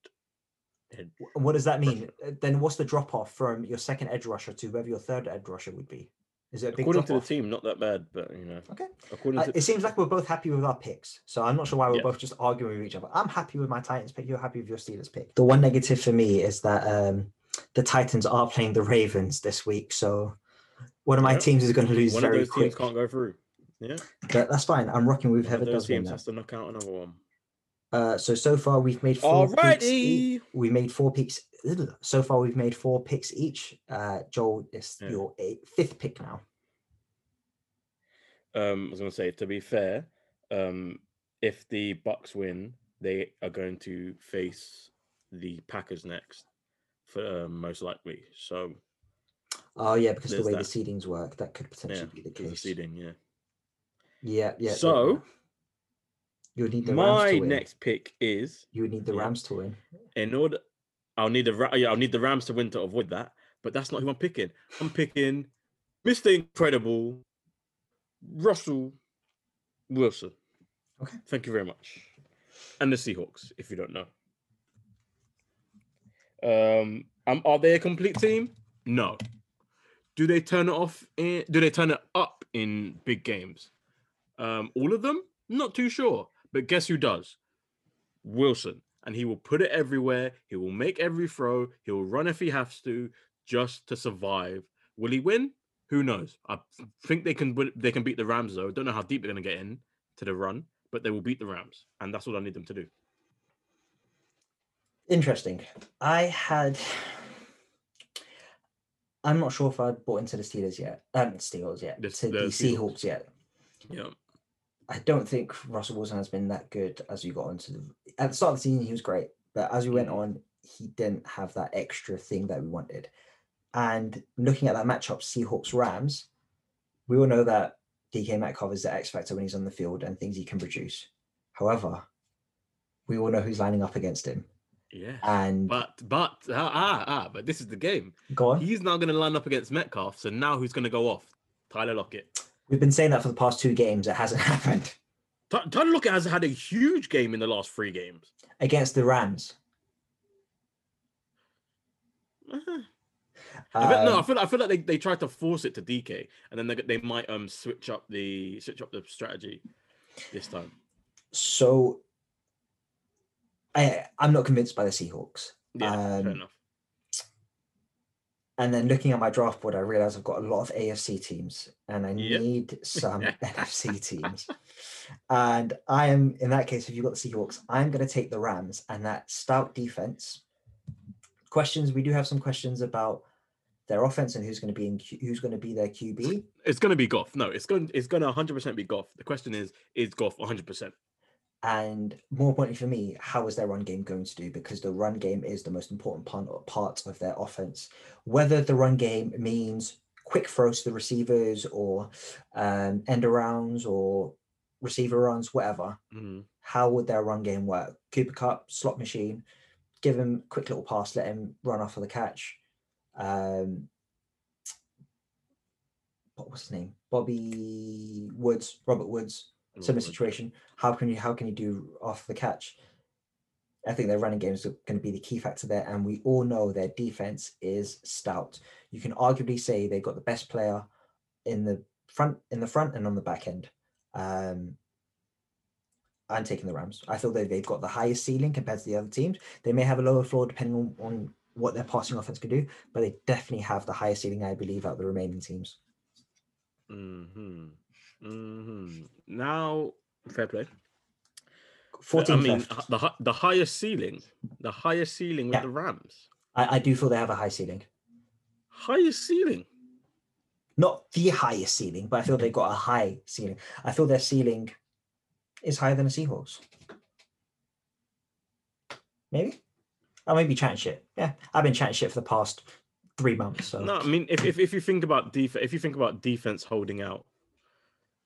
ed what does that mean? Uh, Then what's the drop off from your second edge rusher to whoever your third edge rusher would be? Is it a big according to the team, not that bad, but you know. Okay. According Uh, to it seems like we're both happy with our picks. So I'm not sure why we're Yeah. both just arguing with each other. I'm happy with my Titans pick. You're happy with your Steelers pick. The one negative for me is that um, the Titans are playing the Ravens this week. So one of my Yeah. teams is going to lose one of very those quick. teams can't go through. Yeah, But that's fine. I'm rocking with one whoever of those does win teams that. has to knock out another one. Uh, so so far we've made four picks. e- we made four picks. So far we've made four picks each. Uh, Joel, it's Yeah. your eight, fifth pick now. Um, I was going to say, to be fair, um, if the Bucs win, they are going to face the Packers next, for um, most likely. So Oh yeah, because the way that. the seedings work, that could potentially yeah, be the because of case. seeding. Yeah. Yeah, yeah. yeah, So, yeah. You need the Rams My to win. next pick is You would need the yeah. Rams to win. in order. I'll need the yeah, I'll need the Rams to win to avoid that. But that's not who I'm picking. I'm picking Mr. Incredible, Russell Wilson. Okay. Thank you very much. And the Seahawks, if you don't know. Um, um, are they a complete team? No. Do they turn it off? In, do they turn it up in big games? Um, all of them? Not too sure. But guess who does? Wilson. And he will put it everywhere. He will make every throw. He will run if he has to, just to survive. Will he win? Who knows? I think they can. They can beat the Rams though. Don't know how deep they're going to get in to the run, but they will beat the Rams, and that's what I need them to do. Interesting. I had. I'm not sure if I'd bought into the Steelers yet. Um, Steelers yet. The- to the the Seahawks. Seahawks yet. Yeah. I don't think Russell Wilson has been that good as we got onto the at the start of the season. He was great, but as we went Mhm. on, he didn't have that extra thing that we wanted. And looking at that matchup, Seahawks Rams, we all know that DK Metcalf is the X factor when he's on the field and things he can produce. However, we all know who's lining up against him. Yeah. And But but ah ah, ah but this is the game. go on. He's now going to line up against Metcalf. So now who's going to go off? Tyler Lockett. We've been saying that for the past two games. It hasn't [laughs] happened Ty- Tyler Lockett has had a huge game in the last three games. against the Rams. Uh-huh. I bet, no, I Um, feel I feel like they, they tried to force it to DK, and then they they might um switch up the switch up the strategy this time. so I I'm not convinced by the Seahawks. Yeah, fair Um, enough. And then looking at my draft board, I realize I've got a lot of AFC teams and I Yep. need some [laughs] NFC teams. And I am, in that case, if you've got the Seahawks, I'm going to take the Rams and that stout defense. Questions, we do have some questions about their offense and who's going to be in who's going to be their QB. It's going to be Goff. No, it's going it's going to 100% be Goff. The question is, is Goff 100%? And more importantly for me, how is their run game going to do? Because the run game is the most important part, of their offense. Whether the run game means quick throws to the receivers or um, end arounds or receiver runs, whatever. Mm-hmm. How would their run game work? Cooper Kupp, slot machine, give him a quick little pass, let him run off for the catch. Um, what was his name? Bobby Woods, Robert Woods, similar situation. How can you how can you do off the catch? I think their running game is going to be the key factor there, and we all know their defense is stout. You can arguably say they've got the best player in the front, in the front, and on the back end. Um, I'm taking the Rams. I feel that they've got the highest ceiling compared to the other teams. They may have a lower floor depending on, on what their passing offense could do, but they definitely have the highest ceiling, I believe, out of the remaining teams. Hmm. Hmm. Now, fair play. 14 I mean, left. the the highest ceiling, the highest ceiling with Yeah. the Rams, I, I do feel they have a high ceiling. highest ceiling. Not the highest ceiling, but I feel they've got a high ceiling. I feel their ceiling is higher than the Seahawks. Maybe. I may be chatting shit. Yeah, I've been chatting shit for the past three months. So No, I mean, if, if, if you think about defense, if you think about defense holding out,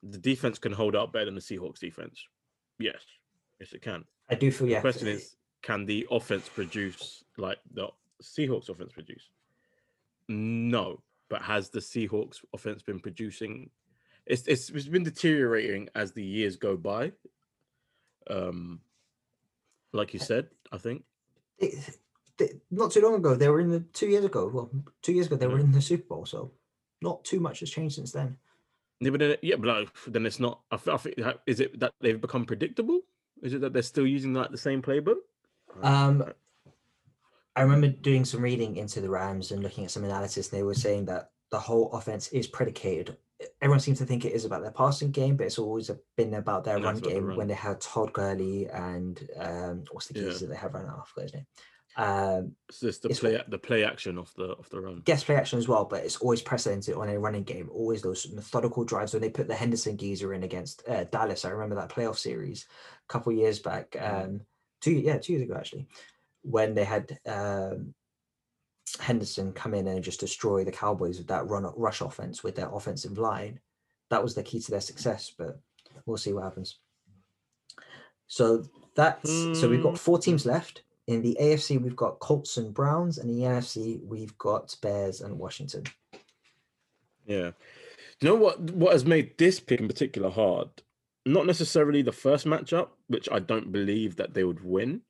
the defense can hold out better than the Seahawks defense. Yes, yes, it can. I do feel yes. The yeah. question is, can the offense produce like the Seahawks offense produce? No, but has the Seahawks offense been producing? It's it's, it's been deteriorating as the years go by. Um, like you said, I think. they- they- not too long ago, they were in the two years ago. Well, two years ago, they were Mhm. in the Super Bowl. So not too much has changed since then. Yeah, but then, yeah, but like, then it's not. I, I think is it that they've become predictable? Is it that they're still using like the same playbook? Um, I remember doing some reading into the Rams and looking at some analysis. And they were saying that the whole offense is predicated. Everyone seems to think it is about their passing game, but it's always been about their And run about the game run. when they had Todd Gurley and um, what's the Yeah. that they have right now? I forgot his name. Um, It's the it's play the play action off the off the run. guest play action as well, but it's always precedented on a running game. Always those methodical drives when they put the Henderson geezer in against uh, Dallas. I remember that playoff series a couple years back, Mhm. um, two yeah two years ago actually, when they had um, Henderson come in and just destroy the Cowboys with that run rush offense with their offensive line. That was the key to their success, but we'll see what happens. So that's so we've got four teams left. In the AFC, we've got Colts and Browns, and the NFC, we've got Bears and Washington. Yeah. You know what what has made this pick in particular hard? Not necessarily the first matchup, which I don't believe that they would win,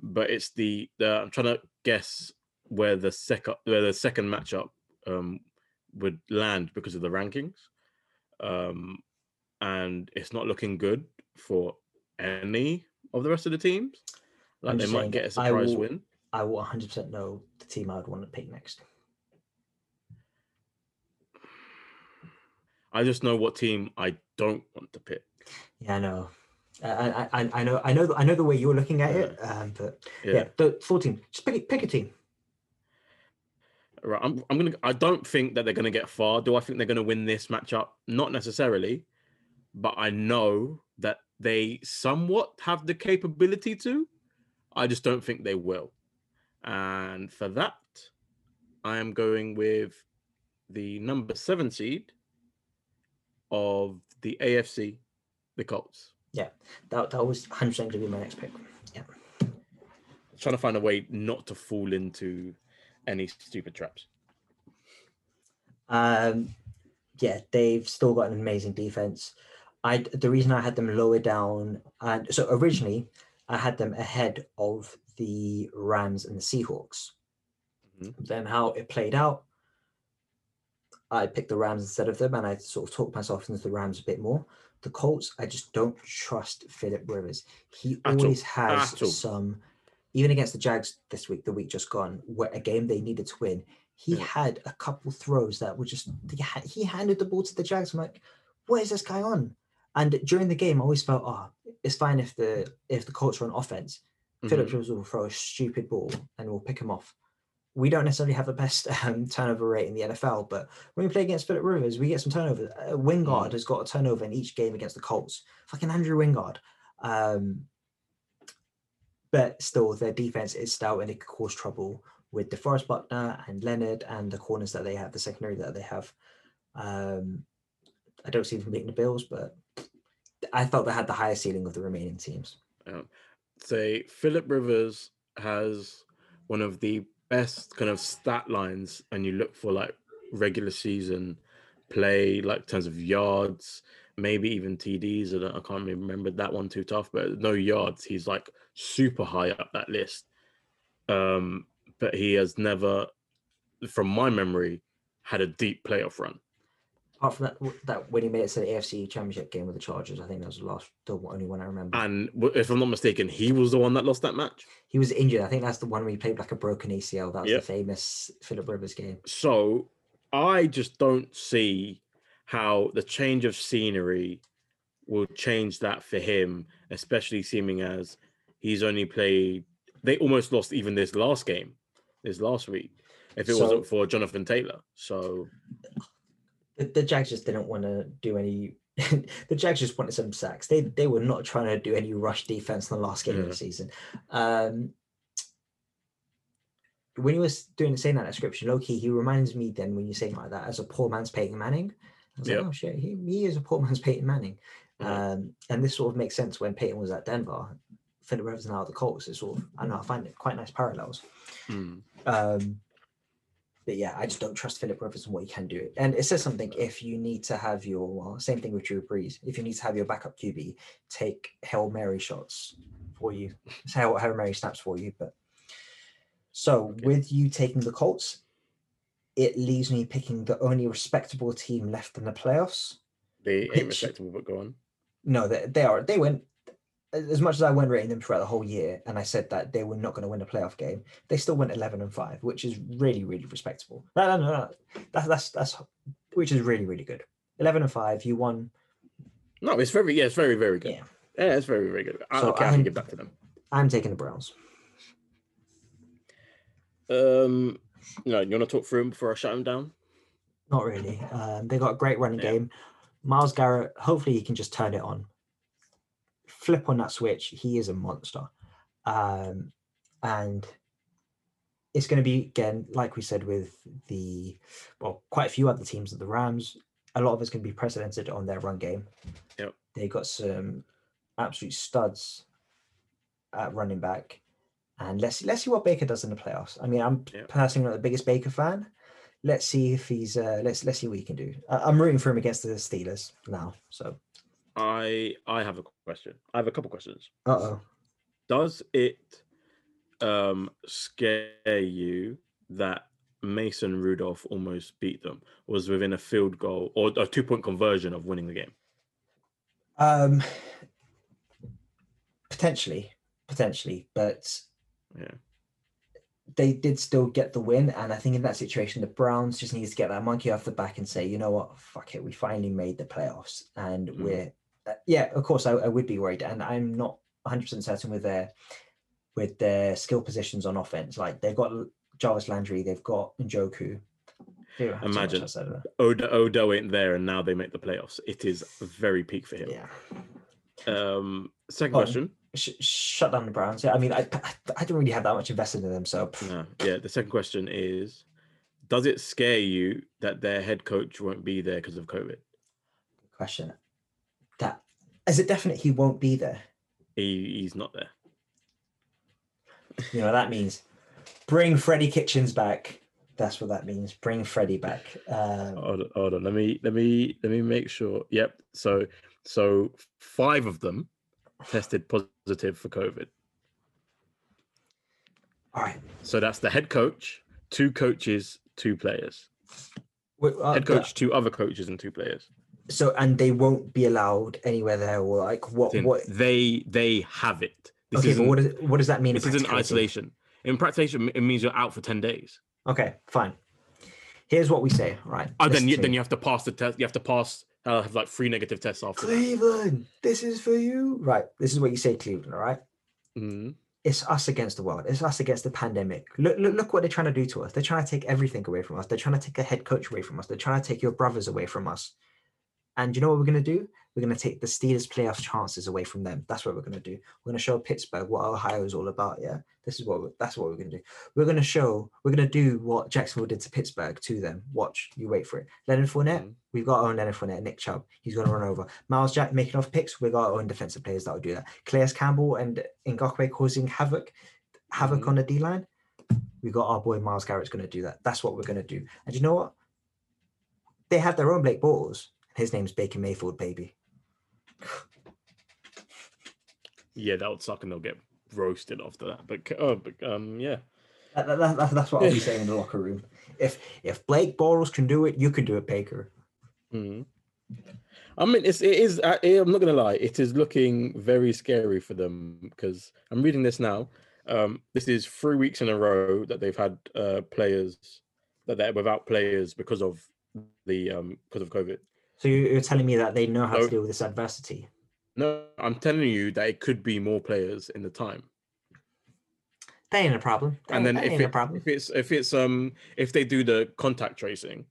but it's the, the I'm trying to guess where the second where the second matchup um would land because of the rankings. Um and it's not looking good for any of the rest of the teams. Like I'm they might get a that I surprise will- win. I will 100% know the team I would want to pick next. I just know what team I don't want to pick. Yeah, I know. I, I, I- know. I know. the- I know the way you're looking at it. Um, but yeah, Yeah. the team. Just pick, a- pick a team. Right, I'm, I'm gonna. I don't think that they're gonna get far. Do I think they're gonna win this matchup? Not necessarily, but I know that they somewhat have the capability to. I just don't think they will, and for that, I am going with the number seven seed of the AFC, the Colts. That, that was 100% going to be my next pick. Yeah. Trying to find a way not to fall into any stupid traps. Um, yeah, they've still got an amazing defense. I the reason I had them lower down, and so originally I had them ahead of the Rams and the Seahawks. Mhm. Then how it played out, I picked the Rams instead of them, and I sort of talked myself into the Rams a bit more. The Colts, I just don't trust Philip Rivers. He At all. always has At some, even against the Jags this week, the week just gone, where a game they needed to win. He Yeah. had a couple throws that were just he handed the ball to the Jags. I'm like, what is this guy on? And during the game, I always felt, oh, it's fine if the if the Colts are on offense. Philip Mhm. Rivers will throw a stupid ball and we'll pick him off. we don't necessarily have the best [laughs] um, turnover rate in the NFL, but when we play against Philip Rivers, we get some turnover. Uh, Wingard Mm. has got a turnover in each game against the Colts. Fucking Andrew Wingard. Um, but still, their defense is stout and it could cause trouble with DeForest Buckner and Leonard and the corners that they have, the secondary that they have. Um, I don't see them beating the Bills, but I felt they had the highest ceiling of the remaining teams. say Philip Rivers has one of the best kind of stat lines, and you look for like regular season play, like terms of yards, maybe even TDs. I, I can't remember that one too tough, but no yards. He's like super high up that list. Um, but he has never, from my memory, had a deep playoff run. Apart from that, that when he made it to the AFC Championship game with the Chargers, I think that was the last, the only one I remember. And if I'm not mistaken, he was the one that lost that match. he was injured. I think that's the one where he played like a broken ACL. That was Yep. the famous Philip Rivers game. So I just don't see how the change of scenery will change that for him, especially seeming as he's only played. They almost lost even this last game, this last week, if it So- wasn't for Jonathan Taylor. So The, the Jags just didn't want to do any. [laughs] the Jags just wanted some sacks. They they were not trying to do any rush defense in the last game of the season. Um, when he was doing saying that description, low key, he reminds me then when you're saying like that as a poor man's Peyton Manning. I was Yep. like, oh shit, he, he is a poor man's Peyton Manning. Yeah. Um, and this sort of makes sense when Peyton was at Denver. Philip Rivers now at the Colts. It's sort of I know I find it quite nice parallels. mm, Um, but yeah, I just don't trust Philip Rivers and what he can do. And it says something if you need to have your well, same thing with Drew Brees. If you need to have your backup QB take Hail Mary shots for you, [laughs] Hail, Hail Mary snaps for you. But so with you taking the Colts, it leaves me picking the only respectable team left in the playoffs. they Which- ain't respectable, but go on. No, they, they are. They went as much as I went rating them throughout the whole year, and I said that they were not going to win a playoff game. They still went eleven and five, which is really, really respectable. No, no, no, no. That's that's that's which is really, really good. Eleven and five, you won. No, it's very yeah, it's very very good. Yeah. Yeah, it's very very good. I, So okay, I can I'm- give that to them. I'm taking the Browns. Um, no, you want to talk through him before I shut him down? Not really. Um, they got a great running Yeah. game. Myles Garrett, hopefully he can just turn it on. Flip on that switch. He is a monster. Um, and it's going to be, again, like we said with the, well, quite a few other teams at the Rams, a lot of it's going to be precedented on their run game. Yep. They got some absolute studs at running back. And let's let's see what Baker does in the playoffs. I mean, I'm Yep. personally not the biggest Baker fan, let's see if he's uh let's let's see what he can do I, i'm rooting for him against the steelers now so I I have a question. I have a couple questions. uh-oh Does it um scare you that Mason Rudolph almost beat them? Was within a field goal or a two point conversion of winning the game? um potentially potentially but Yeah. they did still get the win and i think in that situation the browns just needs to get that monkey off the back and say you know what fuck it we finally made the playoffs and Mm. we're uh, yeah of course I, I would be worried and i'm not 100% certain with their with their skill positions on offense like they've got jarvis landry they've got njoku They don't have too much Imagine. outside of that. Odo, Odo ain't there, and now they make the playoffs. It is very peak for him. yeah Um, second Oh, question. sh- shut down the Browns. Yeah, I mean, I, I I don't really have that much invested in them, so No, yeah. The second question is: Does it scare you that their head coach won't be there because of COVID? question. Is it. Definite, he won't be there. He, he's not there. You know what that means bring Freddie Kitchens back. That's what that means. Bring Freddie back. Um, Hold on, hold on. Let me let me let me make sure. Yep. So so five of them tested positive for COVID. all right. So that's the head coach, two coaches, two players. Wait, uh, Head coach, two other coaches, and two players. So and they won't be allowed anywhere there, or like what? What? They they have it. This Okay, but what, is, what does that mean? this isn't isolation. In practice, it means you're out for ten days. Okay, fine. Here's what we say. Right. Oh, then you then you have to pass the test. You have to pass. Uh, have like three negative tests after. that. Cleveland, this is for you. Right. This is what you say, Cleveland. All right. Mhm. it's us against the world. It's us against the pandemic. Look, look, look what they're trying to do to us. They're trying to take everything away from us. They're trying to take a head coach away from us. They're trying to take your brothers away from us. And you know what we're going to do? We're going to take the Steelers' playoff chances away from them. That's what we're going to do. We're going to show Pittsburgh what Ohio is all about. Yeah, this is what that's what we're going to do. We're going to show. We're going to do what Jacksonville did to Pittsburgh to them. Watch, you wait for it. Leonard Fournette, mm. we've got our own Leonard Fournette. Nick Chubb, he's going to run over. Myles Jack making off picks. We've got our own defensive players that will do that. Calais Campbell and Ngakoue causing havoc, havoc mm. on the D line. We got our boy Myles Garrett's going to do that. That's what we're going to do. And you know what? They have their own Blake Bortles. His name's Baker Mayfield, baby. yeah, that would suck, and they'll get roasted after that. But, uh, but um, yeah, that, that, that, that's what I'll be saying in the locker room. If if Blake Bortles can do it, you can do it, Baker. Mm-hmm. I mean, it's it is. Uh, I'm not gonna lie, it is looking very scary for them because I'm reading this now. Um, this is three weeks in a row that they've had uh, players that they're without players because of the um because of COVID. So you're telling me that they know how no, to deal with this adversity? No, I'm telling you that it could be more players in the time. That ain't a problem. That and then if, it, if it's if it's um if they do the contact tracing,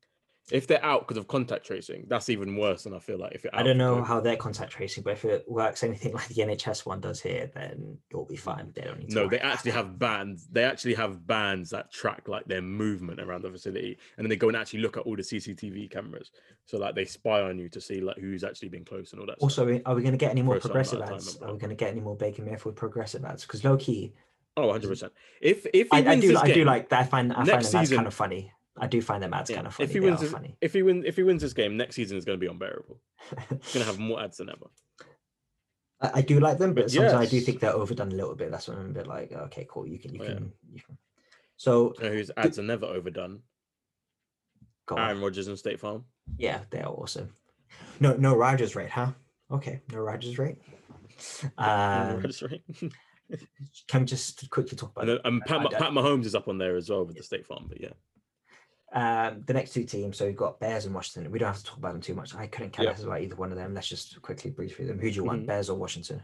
if they're out because of contact tracing, that's even worse. And I feel like if I don't know how they're contact tracing, but if it works anything [laughs] like the NHS one does here, then it'll be fine. They don't need. no, they actually have bands. They actually have bands that track like their movement around the facility, and then they go and actually look at all the CCTV cameras. So like they spy on you to see like who's actually been close and all that. Also, stuff. are we going to get any more progressive ads? Are we going to get any more Baker Mayfield progressive ads? Because low key. Oh, 100 percent. If if I, I, do, I game, do like that. I find I find that kind of funny. I do find them ads yeah. kind of funny. If he wins, this, funny. if he win, if he wins this game, next season is going to be unbearable. He's going to have more ads than ever. [laughs] I, I do like them, but, but sometimes yes. I do think they're overdone a little bit. That's when I'm a bit like, okay, cool, you can, you oh, can, yeah. you can. So you know whose ads are never overdone? Aaron Rodgers and State Farm. Yeah, they are awesome. No, no Rodgers rate, huh? Okay, no Rodgers rate. [laughs] Um, no Rodgers rate. can we just quickly talk about? And, and Pat, Pat Mahomes is up on there as well with the State Farm, but yeah. Um, the next two teams, so we've got Bears and Washington. We don't have to talk about them too much. I couldn't care yep. less about either one of them. Let's just quickly breeze through them. Who do you want, mm-hmm. Bears or Washington?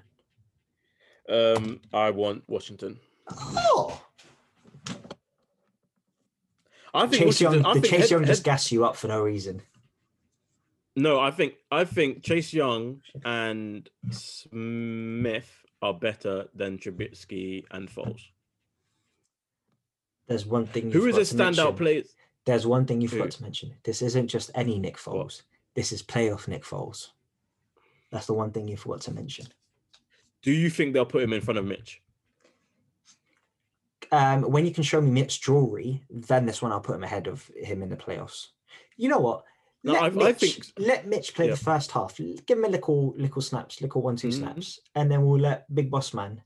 Um, I want Washington. Oh. I think Chase Young, I think Chase head, Young just head... gas you up for no reason. No, I think I think Chase Young and Smith are better than Trubisky and Foles. There's one thing. Who is a standout player? There's one thing you forgot to mention. This isn't just any Nick Foles. What? This is playoff Nick Foles. That's the one thing you forgot to mention. Do you think they'll put him in front of Mitch? Um, when you can show me Mitch jewelry, then this one I'll put him ahead of him in the playoffs. You know what? No, let, I, Mitch, I think let Mitch play yeah. the first half. Give him a little little snaps, little one 2 mm-hmm. snaps, and then we'll let Big Boss Man,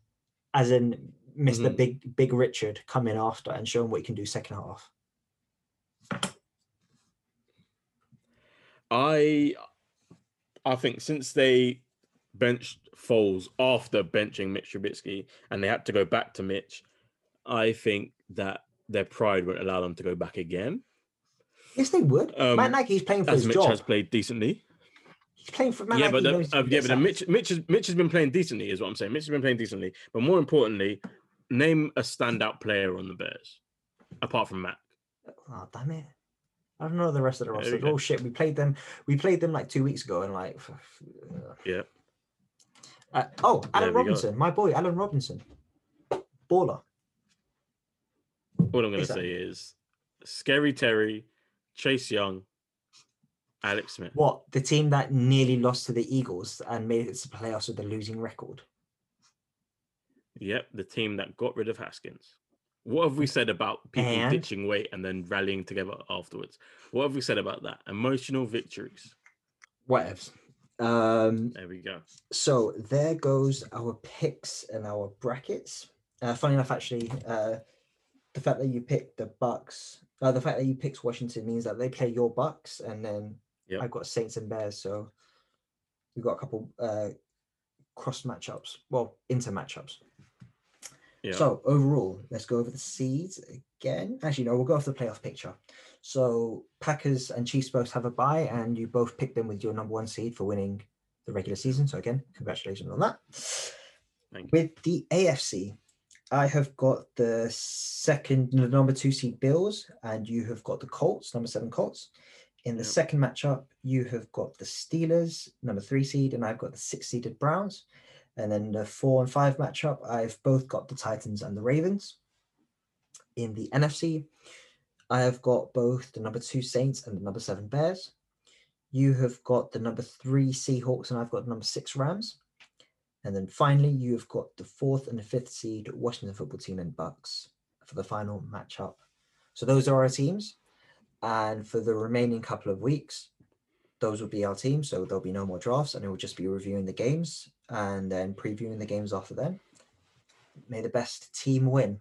as in mister mm-hmm. Big Big Richard, come in after and show him what he can do second half. I I think since they benched Foles after benching Mitch Trubisky and they had to go back to Mitch, I think that their pride won't allow them to go back again. Yes, they would. Um, Matt Nagy's playing for his Mitch job. has played decently. He's playing for Matt yeah, Nagy but the, uh, yeah, but Mitch, Mitch, has, Mitch has been playing decently, is what I'm saying. Mitch has been playing decently, but more importantly, name a standout player on the Bears apart from Matt. Oh damn it! I don't know the rest of the roster. Oh shit, we played them. We played them like two weeks ago, and like, yeah. Uh, oh, Allen Robinson, my boy, Allen Robinson, baller. What I'm going to say is, Scary Terry, Chase Young, Alex Smith. What the team that nearly lost to the Eagles and made it to the playoffs with a losing record? Yep, the team that got rid of Haskins. What have we said about people and... ditching weight and then rallying together afterwards? What have we said about that? Emotional victories. Whatevs. Um, there we go. So there goes our picks and our brackets. Uh, funny enough, actually, uh, the fact that you picked the Bucs, uh, the fact that you picked Washington means that they play your Bucs, and then yep. I've got Saints and Bears. So we've got a couple uh, cross matchups, well, inter matchups. Yeah. So overall, let's go over the seeds again. Actually, no, we'll go off the playoff picture. So Packers and Chiefs both have a bye, and you both picked them with your number one seed for winning the regular season. So again, congratulations on that. With the AFC, I have got the second, the number two seed Bills, and you have got the Colts, number seven Colts. In the Yep. second matchup, you have got the Steelers, number three seed, and I've got the six seeded Browns. And then the four and five matchup, I've both got the Titans and the Ravens. In the NFC, I have got both the number two Saints and the number seven Bears. You have got the number three Seahawks, and I've got the number six Rams. And then finally, you have got the fourth and the fifth seed Washington football team and Bucs for the final matchup. So those are our teams. And for the remaining couple of weeks, those will be our team. So there'll be no more drafts, and it will just be reviewing the games and then previewing the games after then. May the best team win.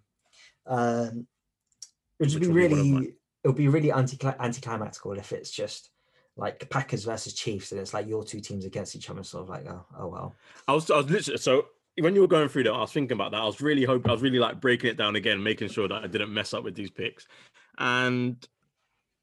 Um, it would just be will be one of really, it would be really anti anticlimactical if it's just like Packers versus Chiefs, and it's like your two teams against each other. Sort of like, oh, oh well. I was, I was literally so when you were going through that, I was thinking about that. I was really hoping, I was really like breaking it down again, making sure that I didn't mess up with these picks. And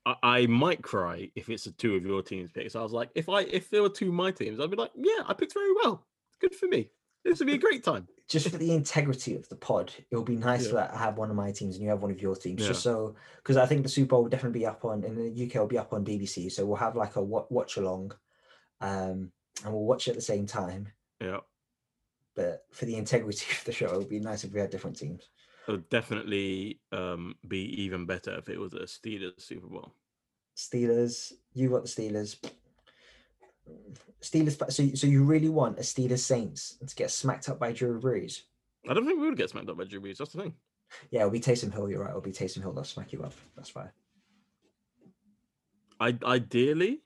I, I might cry if it's a two of your teams picks. I was like, if I if there were two of my teams, I'd be like, yeah, I picked very well. Good for me. This would be a great time. just for the integrity of the pod, it would be nice Yeah. to like, have one of my teams and you have one of your teams, Yeah. just so because I think the Super Bowl will definitely be up on in the UK will be up on BBC, so we'll have like a watch along, um, and we'll watch it at the same time. Yeah. But for the integrity [laughs] of the show, it would be nice if we had different teams. It would definitely um, be even better if it was a Steelers Super Bowl. Steelers, you got the Steelers. Steelers, so so you really want a Steelers Saints to get smacked up by Drew Brees? I don't think we would get smacked up by Drew Brees. That's the thing. Yeah, it'll be Taysom Hill. You're right. It'll be Taysom Hill. They'll smack you up. That's fine. I ideally,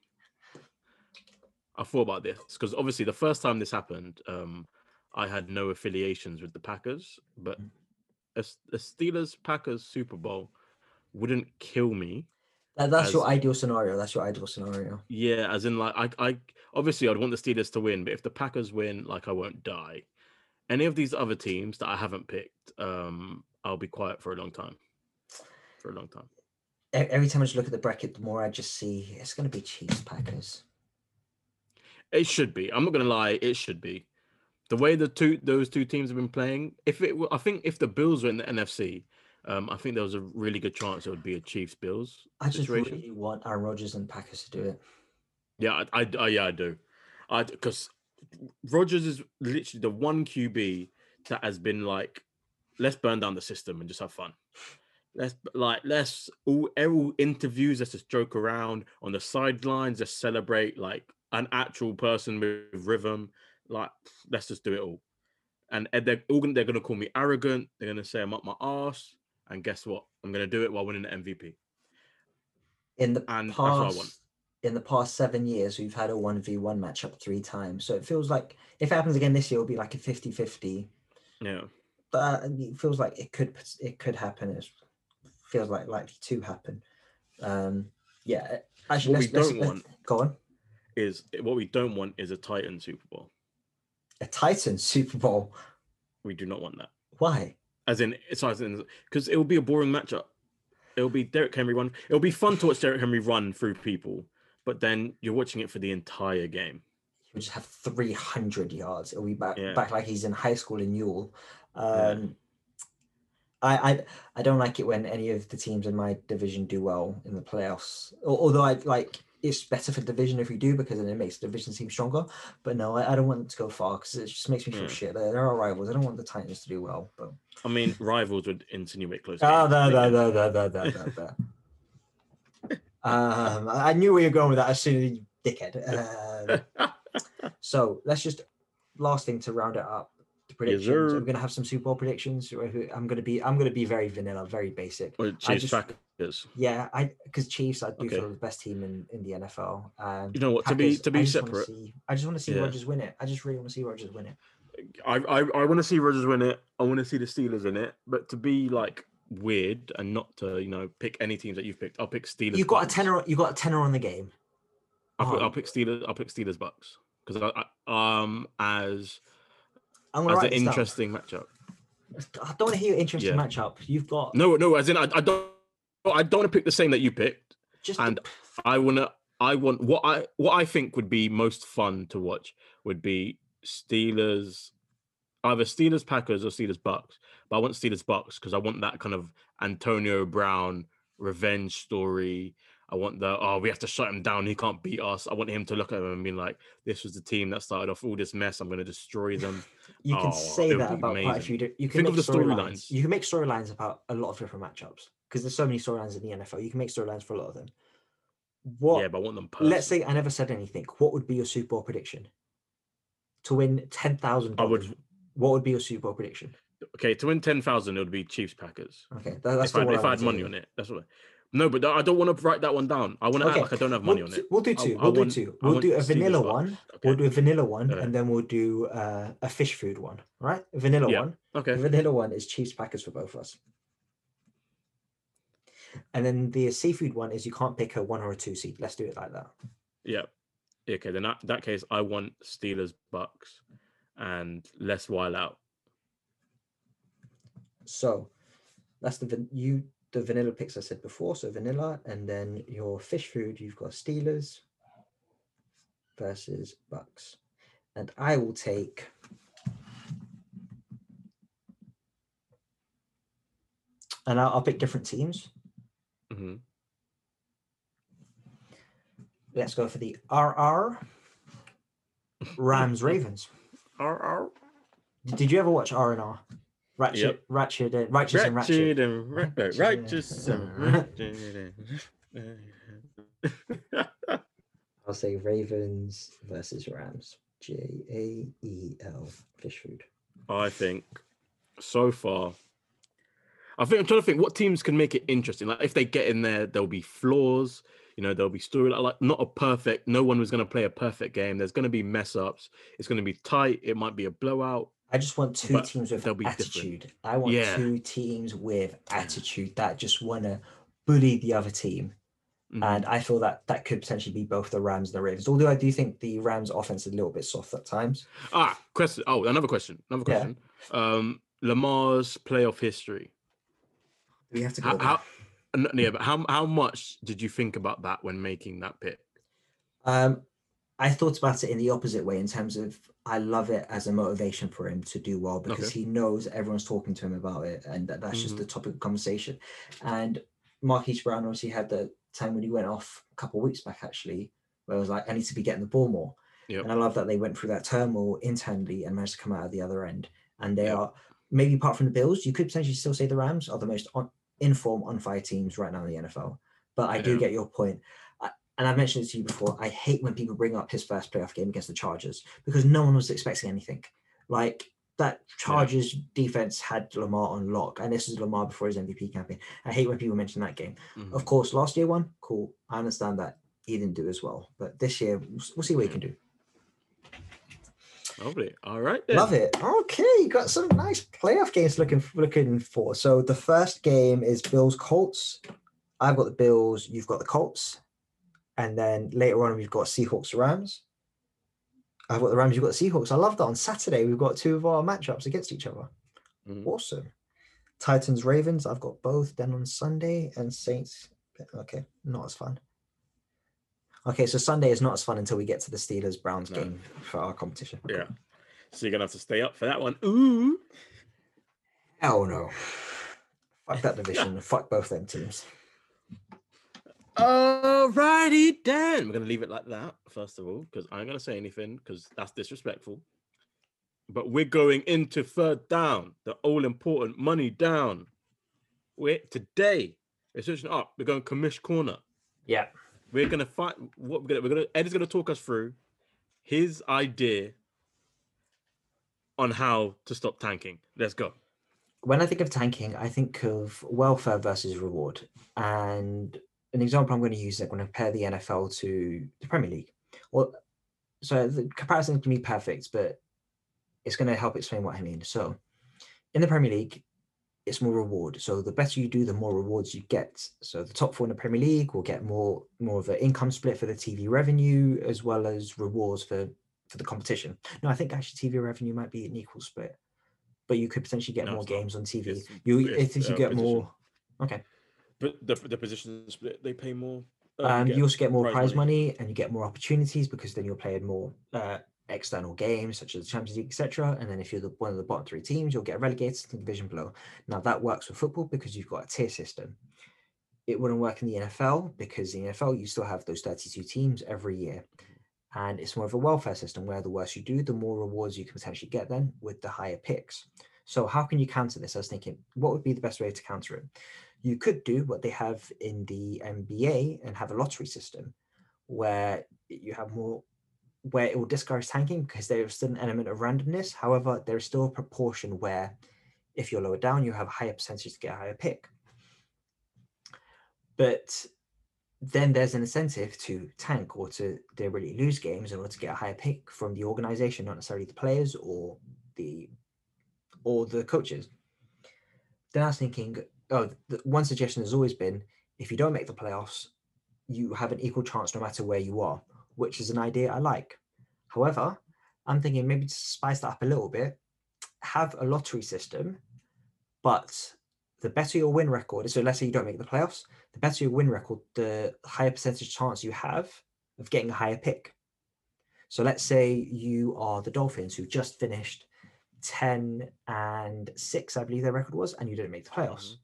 I thought about this because obviously the first time this happened, um, I had no affiliations with the Packers, but Mm. A, a Steelers Packers Super Bowl wouldn't kill me. That, that's your ideal scenario. That's your ideal scenario. Yeah, as in like I, I obviously I'd want the Steelers to win, but if the Packers win, like I won't die. Any of these other teams that I haven't picked, um, I'll be quiet for a long time. For a long time. Every time I just look at the bracket, the more I just see it's going to be Chiefs Packers. It should be. I'm not gonna lie. It should be. The way the two those two teams have been playing. If it, were, I think if the Bills were in the NFC, um, I think there was a really good chance it would be a Chiefs Bills I just situation. really want Aaron Rodgers and Packers to do it. Yeah, I, I, I yeah, I do. I because Rodgers is literally the one QB that has been like, let's burn down the system and just have fun. Let's like let's all all interviews. Let's just joke around on the sidelines. Let's celebrate like an actual person with rhythm. Like let's just do it all. And they're all gonna, they're gonna call me arrogant. They're gonna say I'm up my ass. And guess what? I'm gonna do it while winning the MVP. In the And that's what I want. past, in the past seven years, we've had a one v one matchup three times. So it feels like if it happens again this year, it'll be like a 50-50. Yeah. But it feels like it could it could happen. It feels like likely to happen. Um, yeah. Actually, What we don't want- Go on. Is what we don't want is a Titan Super Bowl. A Titans Super Bowl. We do not want that. Why? As in, it's as in because it will be a boring matchup. It'll be Derrick Henry run. It'll be fun to watch Derrick Henry run through people, but then you're watching it for the entire game. He'll just have 300 yards. It'll be back, Yeah. back like he's in high school in Newell. Yeah. Um, I, I I don't like it when any of the teams in my division do well in the playoffs. Although I like it's better for division if we do because then it makes the division seem stronger. But no, I, I don't want them to go far because it just makes me feel Yeah. shit. They're, they're our rivals. I don't want the Titans to do well. But I mean, rivals would insinuate close. oh, games. no, no, no, no, no, no, no, no. um, I knew where you're going with that as soon as you dickhead. [laughs] Um, So let's just last thing to round it up. Predictions. sir. I'm gonna have some Super Bowl predictions. I'm gonna be I'm gonna be very vanilla, very basic. Chiefs just- Packers. Yeah, I because Chiefs I do Okay. feel are the best team in, in the NFL. Um, You know what? To be to be wanna separate, see- I just want to see Yeah. Rodgers win it. I just really want to see Rodgers win it. I I, I want to see Rodgers win it. I want to see the Steelers in it. But to be like weird and not to you know pick any teams that you've picked, I'll pick Steelers. You've got a Bucs. tenner. You got a tenner on the game. I'll, Oh. I'll pick Steelers. I'll pick Steelers Bucs because I, I um as I'm gonna as write an interesting matchup. I don't want to hear your interesting Yeah. matchup. You've got No, no, as in I, I don't I don't want to pick the same that you picked. just and I wanna I want what I what I think would be most fun to watch would be Steelers either Steelers Packers or Steelers Bucs. but I want Steelers Bucs because I want that kind of Antonio Brown revenge story. I want the oh we have to shut him down. He can't beat us. I want him to look at him and be like, this was the team that started off all this mess. I'm going to destroy them. [laughs] You can Oh, say that about quite a few. di- You can Think of make the storylines. storylines. You can make storylines about a lot of different matchups because there's so many storylines in the NFL. You can make storylines for a lot of them. What? Yeah, but I want them. Personal. let's say I never said anything. What would be your Super Bowl prediction? To win ten thousand I would. What would be your Super Bowl prediction? Okay, to win ten thousand, it would be Chiefs Packers. Okay, that, that's if I, if I had money on it, that's what. No, but I don't want to write that one down. I want to Okay, act like I don't have money we'll, on it. we'll do two. I We'll do want- two. We'll do a vanilla one. Okay. We'll do a vanilla one, Okay. and then we'll do uh, a fish food one. Right? A vanilla Yeah. one. Okay. The vanilla one is Chiefs Packers for both of us. And then the seafood one is you can't pick a one or a two seed. Let's do it like that. Yeah. Okay. Then that, that case, I want Steelers Bucks and less wild out. So that's the you the vanilla picks I said before. So vanilla, and then your fish food you've got Steelers versus Bucs, and I will take. And I'll, I'll pick different teams. hmm Let's go for the RR Rams Ravens. D- Did you ever watch R and R? Ratchet, Yep. Ratchet, uh, Righteous and Ratchet. Ratchet and ra- uh, righteous and ratchet. and- [laughs] [laughs] I'll say Ravens versus Rams. J A E L fish food. I think so far. I think I'm trying to think what teams can make it interesting. Like if they get in there, there'll be flaws. You know, there'll be story like, like not a perfect. No one was going to play a perfect game. There's going to be mess ups. It's going to be tight. It might be a blowout. I just want two But teams with they'll different. attitude. I want Yeah. two teams with attitude that just want to bully the other team. Mhm. And I feel that that could potentially be both the Rams and the Ravens. Although I do think the Rams offense is a little bit soft at times. Ah, question. Oh, another question. Another Yeah. question. Um, Lamar's playoff history. We have to How, how, n- yeah, but how how much did you think about that when making that pick? Um, I thought about it in the opposite way in terms of I love it as a motivation for him to do well because Okay. he knows everyone's talking to him about it and that, that's just Mhm. the topic of conversation. And Marquise Brown obviously had the time when he went off a couple of weeks back actually, where I was like, I need to be getting the ball more. Yep. And I love that they went through that turmoil internally and managed to come out of the other end. And they Yep. are maybe apart from the Bills, you could potentially still say the Rams are the most on, in form on fire teams right now in the NFL. But I do get your point. And I've mentioned this to you before. I hate when people bring up his first playoff game against the Chargers because no one was expecting anything. Like that Chargers defense had Lamar on lock, and this is Lamar before his MVP campaign. I hate when people mention that game. Mhm. Of course, last year one, cool. I understand that he didn't do as well, but this year we'll, see what he can do. Lovely. All right. Then. Love it. Okay, you got some nice playoff games looking looking for. So the first game is Bills Colts. I've got the Bills. You've got the Colts, and then later on we've got Seahawks Rams. I've got the Rams. You've got the Seahawks. I love that. On Saturday we've got two of our matchups against each other. Mhm. Awesome. Titans Ravens. I've got both. Then on Sunday and Saints. Okay, not as fun. Okay, so Sunday is not as fun until we get to the Steelers Browns No. game for our competition. Yeah. So you're gonna have to stay up for that one. Ooh. Hell no. Fuck that [laughs] division. Fuck both them teams. Alrighty then. We're gonna leave it like that, first of all, because I ain't gonna say anything because that's disrespectful. But we're going into third down, the all important money down. We're today, we're switching up. We're going commish corner. Yeah. We're gonna fight what we're gonna we're gonna Ed is gonna talk us through his idea on how to stop tanking. Let's go. When I think of tanking, I think of welfare versus reward. And an example I'm going to use is I'm going to compare the NFL to the Premier League. Well, so the comparison can be perfect, but it's going to help explain what I mean. So in the Premier League, it's more reward. So the better you do, the more rewards you get. So the top four in the Premier League will get more more of an income split for the TV revenue as well as rewards for for the competition. No, I think actually TV revenue might be an equal split, but you could potentially get No, more games on TV. It's- you it's, if you uh, get more, okay. But the the position split, they pay more. uh, Um, get you also get more prize prize money. and you get more opportunities because then you're playing more uh, external games such as the Champions League, etc. And then if you're the, one of the bottom three teams, you'll get relegated to the division below. Now that works with football because you've got a tier system. It wouldn't work in the NFL because in the NFL you still have those 32 teams every year. And it's more of a welfare system where the worse you do, the more rewards you can potentially get then with the higher picks. So how can you counter this? I was thinking, what would be the best way to counter it? You could do what they have in the NBA and have a lottery system where you have more where it will discourage tanking because there is still an element of randomness. However, there is still a proportion where if you're lower down, you have a higher percentage to get a higher pick. But then there's an incentive to tank or to deliberately lose games in order to get a higher pick from the organization, not necessarily the players or the or the coaches. Then I was thinking, oh, the, one suggestion has always been if you don't make the playoffs, you have an equal chance no matter where you are which is an idea I like. However, I'm thinking maybe to spice that up a little bit, have a lottery system, but the better your win record, so let's say you don't make the playoffs, the better your win record, the higher percentage chance you have of getting a higher pick. So let's say you are the Dolphins who just finished 10 and 6, I believe their record was, and you didn't make the playoffs. Mm-hmm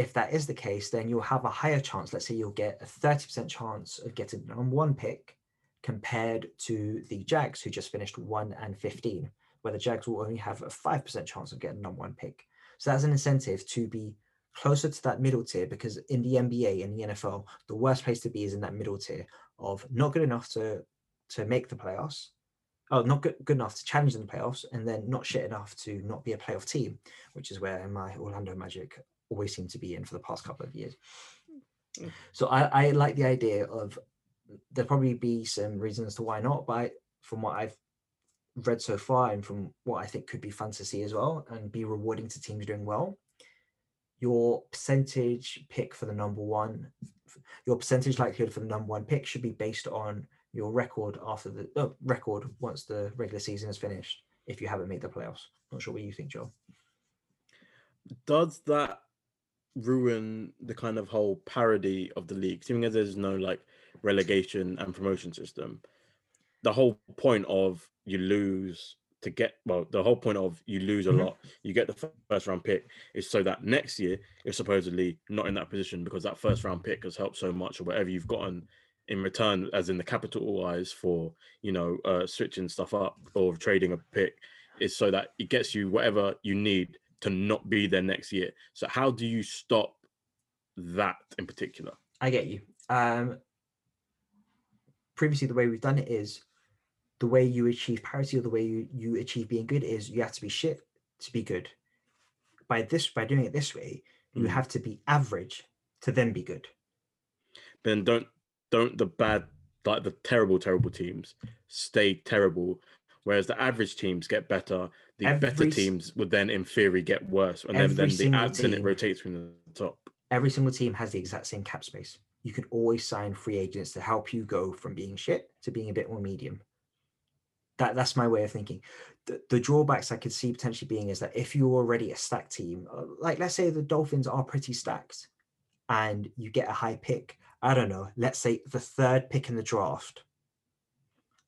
if that is the case, then you'll have a higher chance. Let's say you'll get a 30% chance of getting the number one pick compared to the Jags, who just finished 1 and 15, where the Jags will only have a 5% chance of getting number one pick. So that's an incentive to be closer to that middle tier because in the NBA and the NFL, the worst place to be is in that middle tier of not good enough to to make the playoffs, oh, not good, good enough to challenge in the playoffs, and then not shit enough to not be a playoff team, which is where my Orlando Magic always seem to be in for the past couple of years. Mm. So I, I like the idea of there'll probably be some reasons to why not, but from what I've read so far and from what I think could be fun to see as well and be rewarding to teams doing well, your percentage pick for the number one, your percentage likelihood for the number one pick should be based on your record after the uh, record once the regular season is finished. If you haven't made the playoffs, not sure what you think, Joe. Does that ruin the kind of whole parody of the league, seeing as there's no like relegation and promotion system. The whole point of you lose to get well, the whole point of you lose a mm-hmm. lot, you get the first round pick is so that next year you're supposedly not in that position because that first round pick has helped so much or whatever you've gotten in return, as in the capital wise for you know uh, switching stuff up or trading a pick, is so that it gets you whatever you need to not be there next year. So how do you stop that in particular? I get you. Um, previously, the way we've done it is the way you achieve parity or the way you, you achieve being good is you have to be shit to be good. By this, by doing it this way, you mm. have to be average to then be good. Then don't don't the bad like the terrible terrible teams stay terrible whereas the average teams get better. The every, better teams would then, in theory, get worse, and then, then the ads and it rotates from the top. Every single team has the exact same cap space. You can always sign free agents to help you go from being shit to being a bit more medium. That that's my way of thinking. The, the drawbacks I could see potentially being is that if you're already a stacked team, uh, like let's say the Dolphins are pretty stacked, and you get a high pick. I don't know. Let's say the third pick in the draft.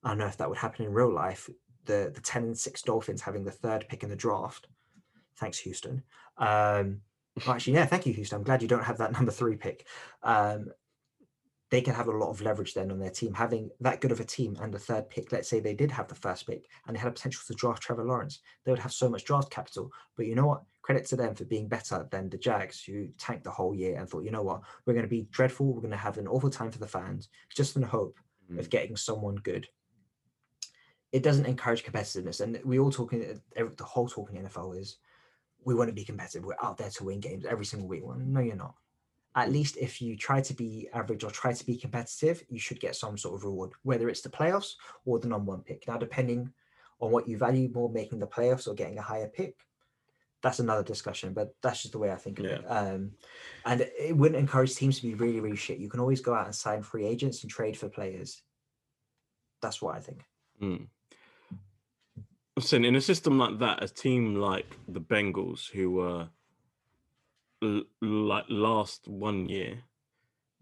I don't know if that would happen in real life the the 10 and 6 Dolphins having the third pick in the draft. Thanks, Houston. Um, well, actually, yeah, thank you, Houston. I'm glad you don't have that [laughs] number three pick. Um, they can have a lot of leverage then on their team. Having that good of a team and the third pick, let's say they did have the first pick and they had a potential to draft Trevor Lawrence, they would have so much draft capital. But you know what? Credit to them for being better than the Jags, who tanked the whole year and thought, you know what, we're going to be dreadful. We're going to have an awful time for the fans, just in the hope mm-hmm. of getting someone good it doesn't encourage competitiveness. And we all talking, the whole talking NFL is we want to be competitive. We're out there to win games every single week. Well, no, you're not. At least if you try to be average or try to be competitive, you should get some sort of reward, whether it's the playoffs or the number one pick. Now, depending on what you value more, making the playoffs or getting a higher pick, that's another discussion. But that's just the way I think of yeah. it. Um, and it wouldn't encourage teams to be really, really shit. You can always go out and sign free agents and trade for players. That's what I think. Mm. Listen, in a system like that, a team like the Bengals, who were l- like last one year,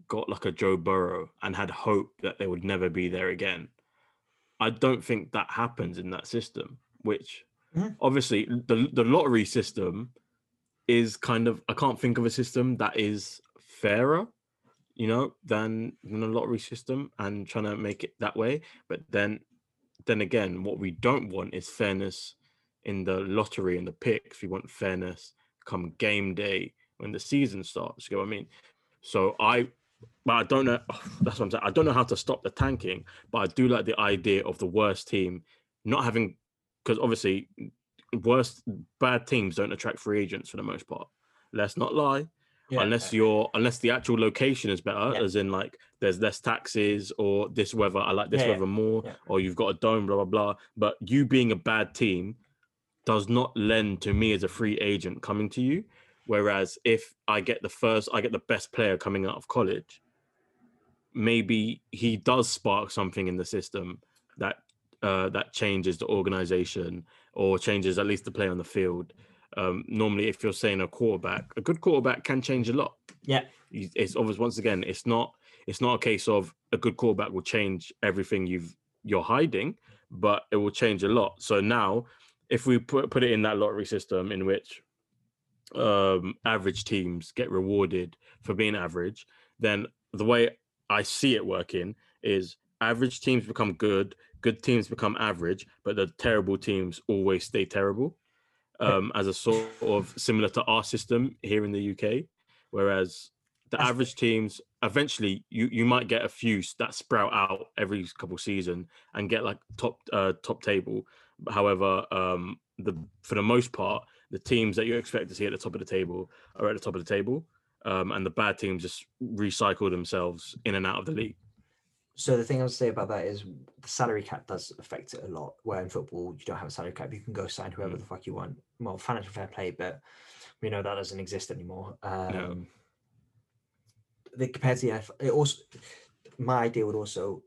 got like a Joe Burrow and had hope that they would never be there again. I don't think that happens in that system. Which Mhm. obviously the the lottery system is kind of I can't think of a system that is fairer, you know, than than a lottery system and trying to make it that way. But then then again, what we don't want is fairness in the lottery and the picks. We want fairness come game day when the season starts. You get what I mean? So I, but I don't know. [sighs] That's what I'm saying. I don't know how to stop the tanking, but I do like the idea of the worst team not having, because obviously, worst bad teams don't attract free agents for the most part. Let's not lie. Unless you're, unless the actual location is better, Yeah. as in like there's less taxes or this weather, I like this Yeah, yeah. weather more, Yeah. or you've got a dome, blah blah blah. But you being a bad team does not lend to me as a free agent coming to you. Whereas if I get the first, I get the best player coming out of college, maybe he does spark something in the system that uh, that changes the organization or changes at least the play on the field. Um, normally, if you're saying a quarterback, a good quarterback can change a lot. Yeah. It's obvious. Once again, it's not it's not a case of a good quarterback will change everything you've you're hiding, but it will change a lot. So now, if we put put it in that lottery system in which um, average teams get rewarded for being average, then the way I see it working is average teams become good, good teams become average, but the terrible teams always stay terrible. Um, as a sort of similar to our system here in the UK, whereas the average teams eventually you you might get a few that sprout out every couple season and get like top uh, top table. However, um, the for the most part, the teams that you expect to see at the top of the table are at the top of the table, um, and the bad teams just recycle themselves in and out of the league. So the thing I would say about that is the salary cap does affect it a lot. Where in football you don't have a salary cap, you can go sign whoever Mm. the fuck you want. Well, financial fair play, but we know that doesn't exist anymore. Um, the compared to the NFL, it also my idea would also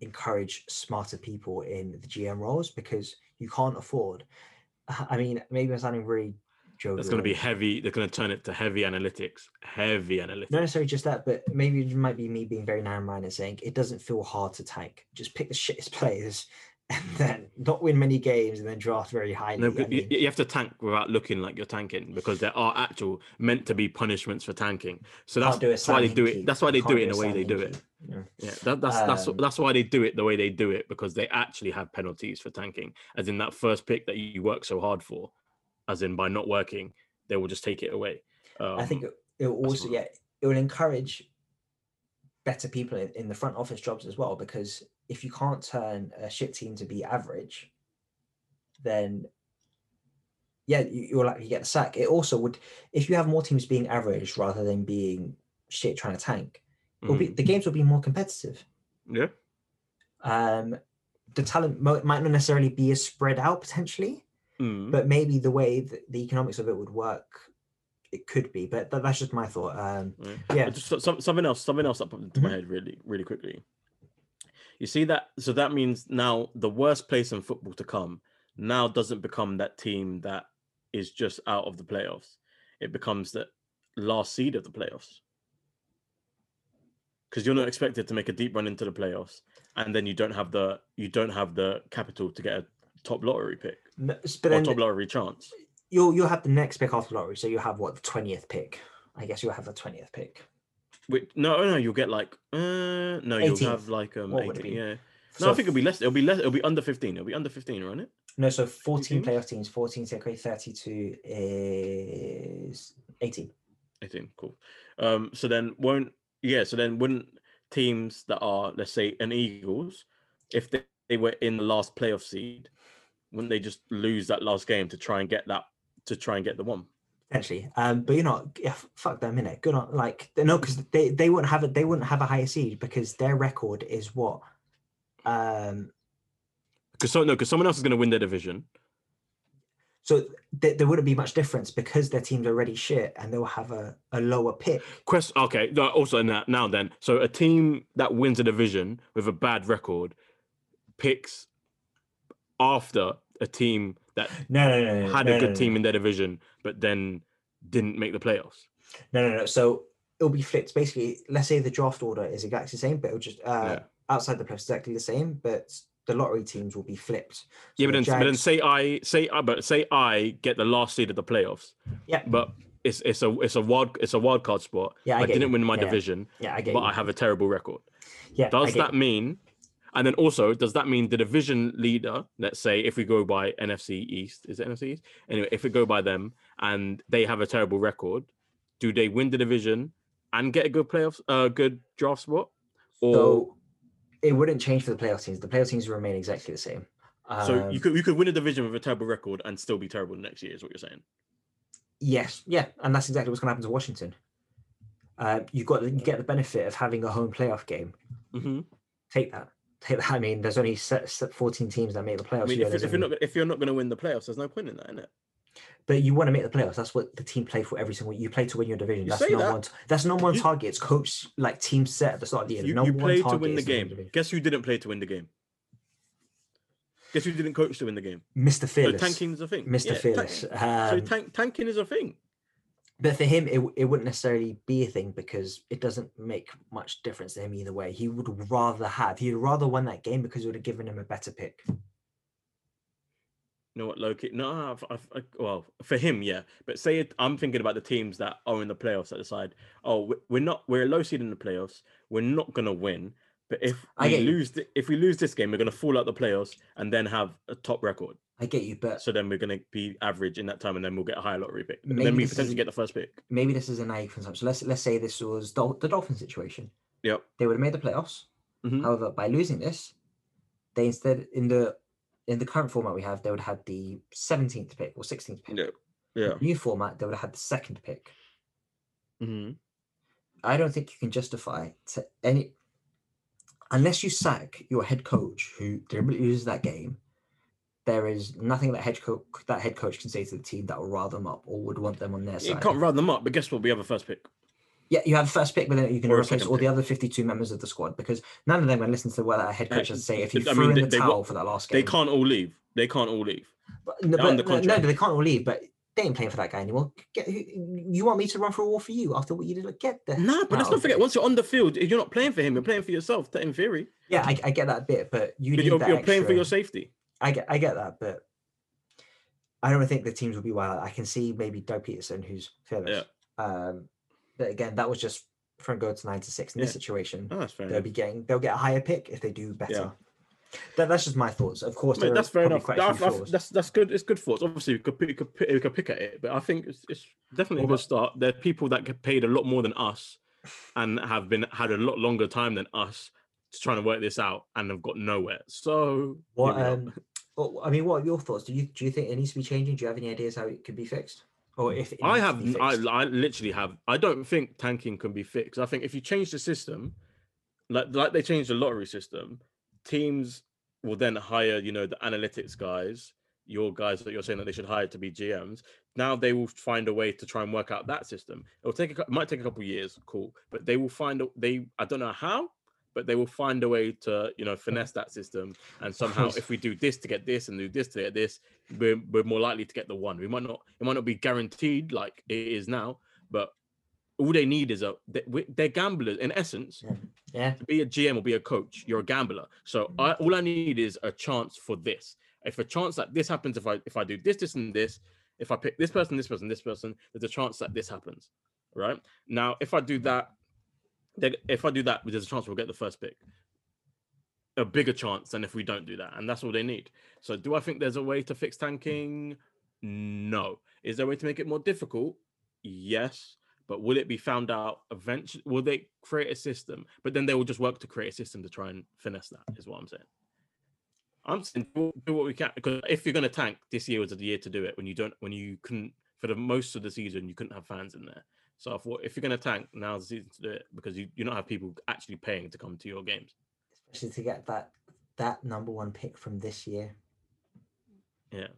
encourage smarter people in the GM roles because you can't afford. I mean, maybe I'm sounding really jovial. That's going to be heavy. They're going to turn it to heavy analytics. Heavy analytics. not necessarily just that, but maybe it might be me being very narrow-minded, saying it doesn't feel hard to tank. Just pick the shittest [laughs] players, and then not win many games, and then draft very highly. No, I you, mean, you have to tank without looking like you're tanking because there are actual meant to be punishments for tanking. So that's, do it that's why they do it. That's why they do it in the way they do it. Yeah. Yeah, that, that's that's Um, that's why they do it the way they do it because they actually have penalties for tanking. As in that first pick that you work so hard for, as in by not working, they will just take it away. Um, I think it, it will also, yeah, it will encourage better people in, in the front office jobs as well. Because if you can't turn a shit team to be average, then yeah, you, you're likely to get the sack. It also would, if you have more teams being average rather than being shit trying to tank, it'll be, the games will be more competitive. yeah, um, the talent might not necessarily be as spread out potentially, mm. but maybe the way that the economics of it would work, it could be. But that, that's just my thought. Um, Yeah. yeah, some, something else, something else that popped into my Mhm. head really, really quickly. You see that? So that means now the worst place in football to come now doesn't become that team that is just out of the playoffs. It becomes the last seed of the playoffs. Because you're not expected to make a deep run into the playoffs, and then you don't have the you don't have the capital to get a top lottery pick but or then top lottery chance. you'll you'll have the next pick after lottery, so you'll have what the twentieth pick. I guess you'll have the twentieth pick. Wait, no, no, you'll get like uh no, you'll have like um What would it 18, be? yeah. No, So I think it'll be less. It'll be less. It'll be under fifteen. It'll be under fifteen, won't it? no, so fourteen teams? playoff teams, fourteen take away thirty-two is eighteen. Eighteen. Cool. Um. So then won't yeah. So then wouldn't teams that are let's say an Eagles, if they, they were in the last playoff seed, wouldn't they just lose that last game to try and get that to try and get the one? Potentially, um, but you know, yeah, f- fuck them in it. Good on, like no, because they they wouldn't have it. They wouldn't have a higher seed because their record is what, um, Because so no, because someone else is going to win their division. so th- there wouldn't be much difference because their team's already shit and they'll have a, a lower pick. Quest. Okay. Also, in that now then, so a team that wins a division with a bad record picks after a team that No, no, no, had a good team in their division, but then didn't make the playoffs. No, no, no. So it'll be flipped. Basically, let's say the draft order is exactly the same, but it'll just uh, Yeah. outside the playoffs exactly the same, but the lottery teams will be flipped. So yeah, but the then, but then say I say I but say I get the last seed of the playoffs. Yeah. But it's it's a it's a wild it's a wild card spot. Yeah, I I, didn't you. win my Yeah. division, yeah, I get but you. I have a terrible record. yeah, Does that mean? And then also, does that mean the division leader? Let's say if we go by NFC East, is it NFC East? Anyway, if we go by them and they have a terrible record, do they win the division and get a good playoffs, uh, good draft spot? Or So it wouldn't change for the playoff teams. The playoff teams remain exactly the same. so Um, you could you could win a division with a terrible record and still be terrible next year, is what you're saying? Yes, yeah, and that's exactly what's going to happen to Washington. Uh, you got you get the benefit of having a home playoff game. hmm Take that. Take [laughs] that. I mean, there's only 14 teams that make the playoffs. I mean, yeah, if, if you're not if you're not going to win the playoffs, there's no point in that, isn't it? but you want to make the playoffs. That's what the team play for every single. You play to win your division. You that's not that. one. That's not one You- target. It's coach like team set at the start of the year. You, no you play to win the game. Guess who didn't play to win the game? Guess who didn't coach to win the game? Mr. So Fearless. tanking is a thing. Mr. Yeah, tank- Fearless. so Um, tank, tanking is a thing. But for him, it, it wouldn't necessarily be a thing because it doesn't make much difference to him either way. He would rather have, he'd rather won that game because it would have given him a better pick. You know what, Loki? No, I've, I've, I, well, for him, yeah. But say it, I'm thinking about the teams that are in the playoffs that decide, oh, we- we're not, we're a low seed in the playoffs. We're not gonna win. But if we lose, if we lose this game, we're gonna fall out the playoffs and then have a top record. I get you, but So then we're gonna be average in that time, and then we'll get a higher lottery pick. And then we potentially is- get the first pick. maybe this is a naive consumption. So let's let's say this was Dol- the Dolphin situation. Yep. They would have made the playoffs. Mhm. However, by losing this, they instead in the in the current format we have, they would have had the 17th pick or 16th pick. Yeah. Yeah. New format, they would have had the second pick. hmm I don't think you can justify to any unless you sack your head coach who deliberately loses that game. There is nothing that head coach that head coach can say to the team that will rile them up or would want them on their side. You can't run them up, but guess what? We have a first pick. Yeah, you have the first pick, but then you can Or replace all the other 52 members of the squad because none of them are listening to what that head coach has to say. If he I threw mean, in they- the they towel wa- for that last game. They can't all leave. They can't all leave. But, no, but, no, no, they can't all leave. But they ain't playing for that guy anymore. Get, you want me to run for a war for you after what you did? Like, Get the Nah, but let's not forget. Once you're on the field, you're not playing for him. You're playing for yourself. In theory, Yeah, I, I get that bit, but you but need you're, that you're playing for your safety. I get I get that, but I don't think the teams will be wild. I can see maybe Doug Pederson, who's fearless. Um, but again, that was just from go to nine to six. In this situation, Oh, they'll enough. be getting they'll get a higher pick if they do better. Yeah. That, that's just my thoughts. Of course, that's fair enough. quite a That- few that's, that's that's good. It's good thoughts. Obviously, we could pick, we could pick, we could pick at it, but I think it's, it's definitely a good start. There are people that get paid a lot more than us, and have been had a lot longer time than us trying to work this out, and have got nowhere. So What here we are. um, well, I mean, what are your thoughts? Do you do you think it needs to be changing? Do you have any ideas how it could be fixed, or if it I have, I. I literally have. I don't think tanking can be fixed. I think if you change the system, like like they changed the lottery system, teams will then hire, you know, the analytics guys, your guys that you're saying that they should hire to be GMs. Now they will find a way to try and work out that system. It'll take a, it might take a couple of years, cool, but they will find they. I don't know how, but they will find a way to, you know, finesse that system. And somehow, if we do this to get this and do this to get this, we're, we're more likely to get the one. We might not, it might not be guaranteed like it is now, but all they need is a they're gamblers in essence. yeah, To be a GM or be a coach, you're a gambler. So mm-hmm. I, all I need is a chance for this. If a chance that this happens, if I if I do this, this, and this, if I pick this person, this person, this person, there's a chance that this happens. Right now, if I do mm-hmm. that, then if I do that, there's a chance we'll get the first pick. A bigger chance than if we don't do that, and that's all they need. So, do I think there's a way to fix tanking? No. Is there a way to make it more difficult? Yes. But will it be found out eventually? Will they create a system? But then they will just work to create a system to try and finesse that, is what I'm saying. I'm saying do, do what we can because if you're going to tank, this year was the year to do it. When you don't, when you couldn't for the most of the season, you couldn't have fans in there. So I thought if you're going to tank, now's the season to do it because you you don't have people actually paying to come to your games. especially to get that that number one pick from this year. Yeah.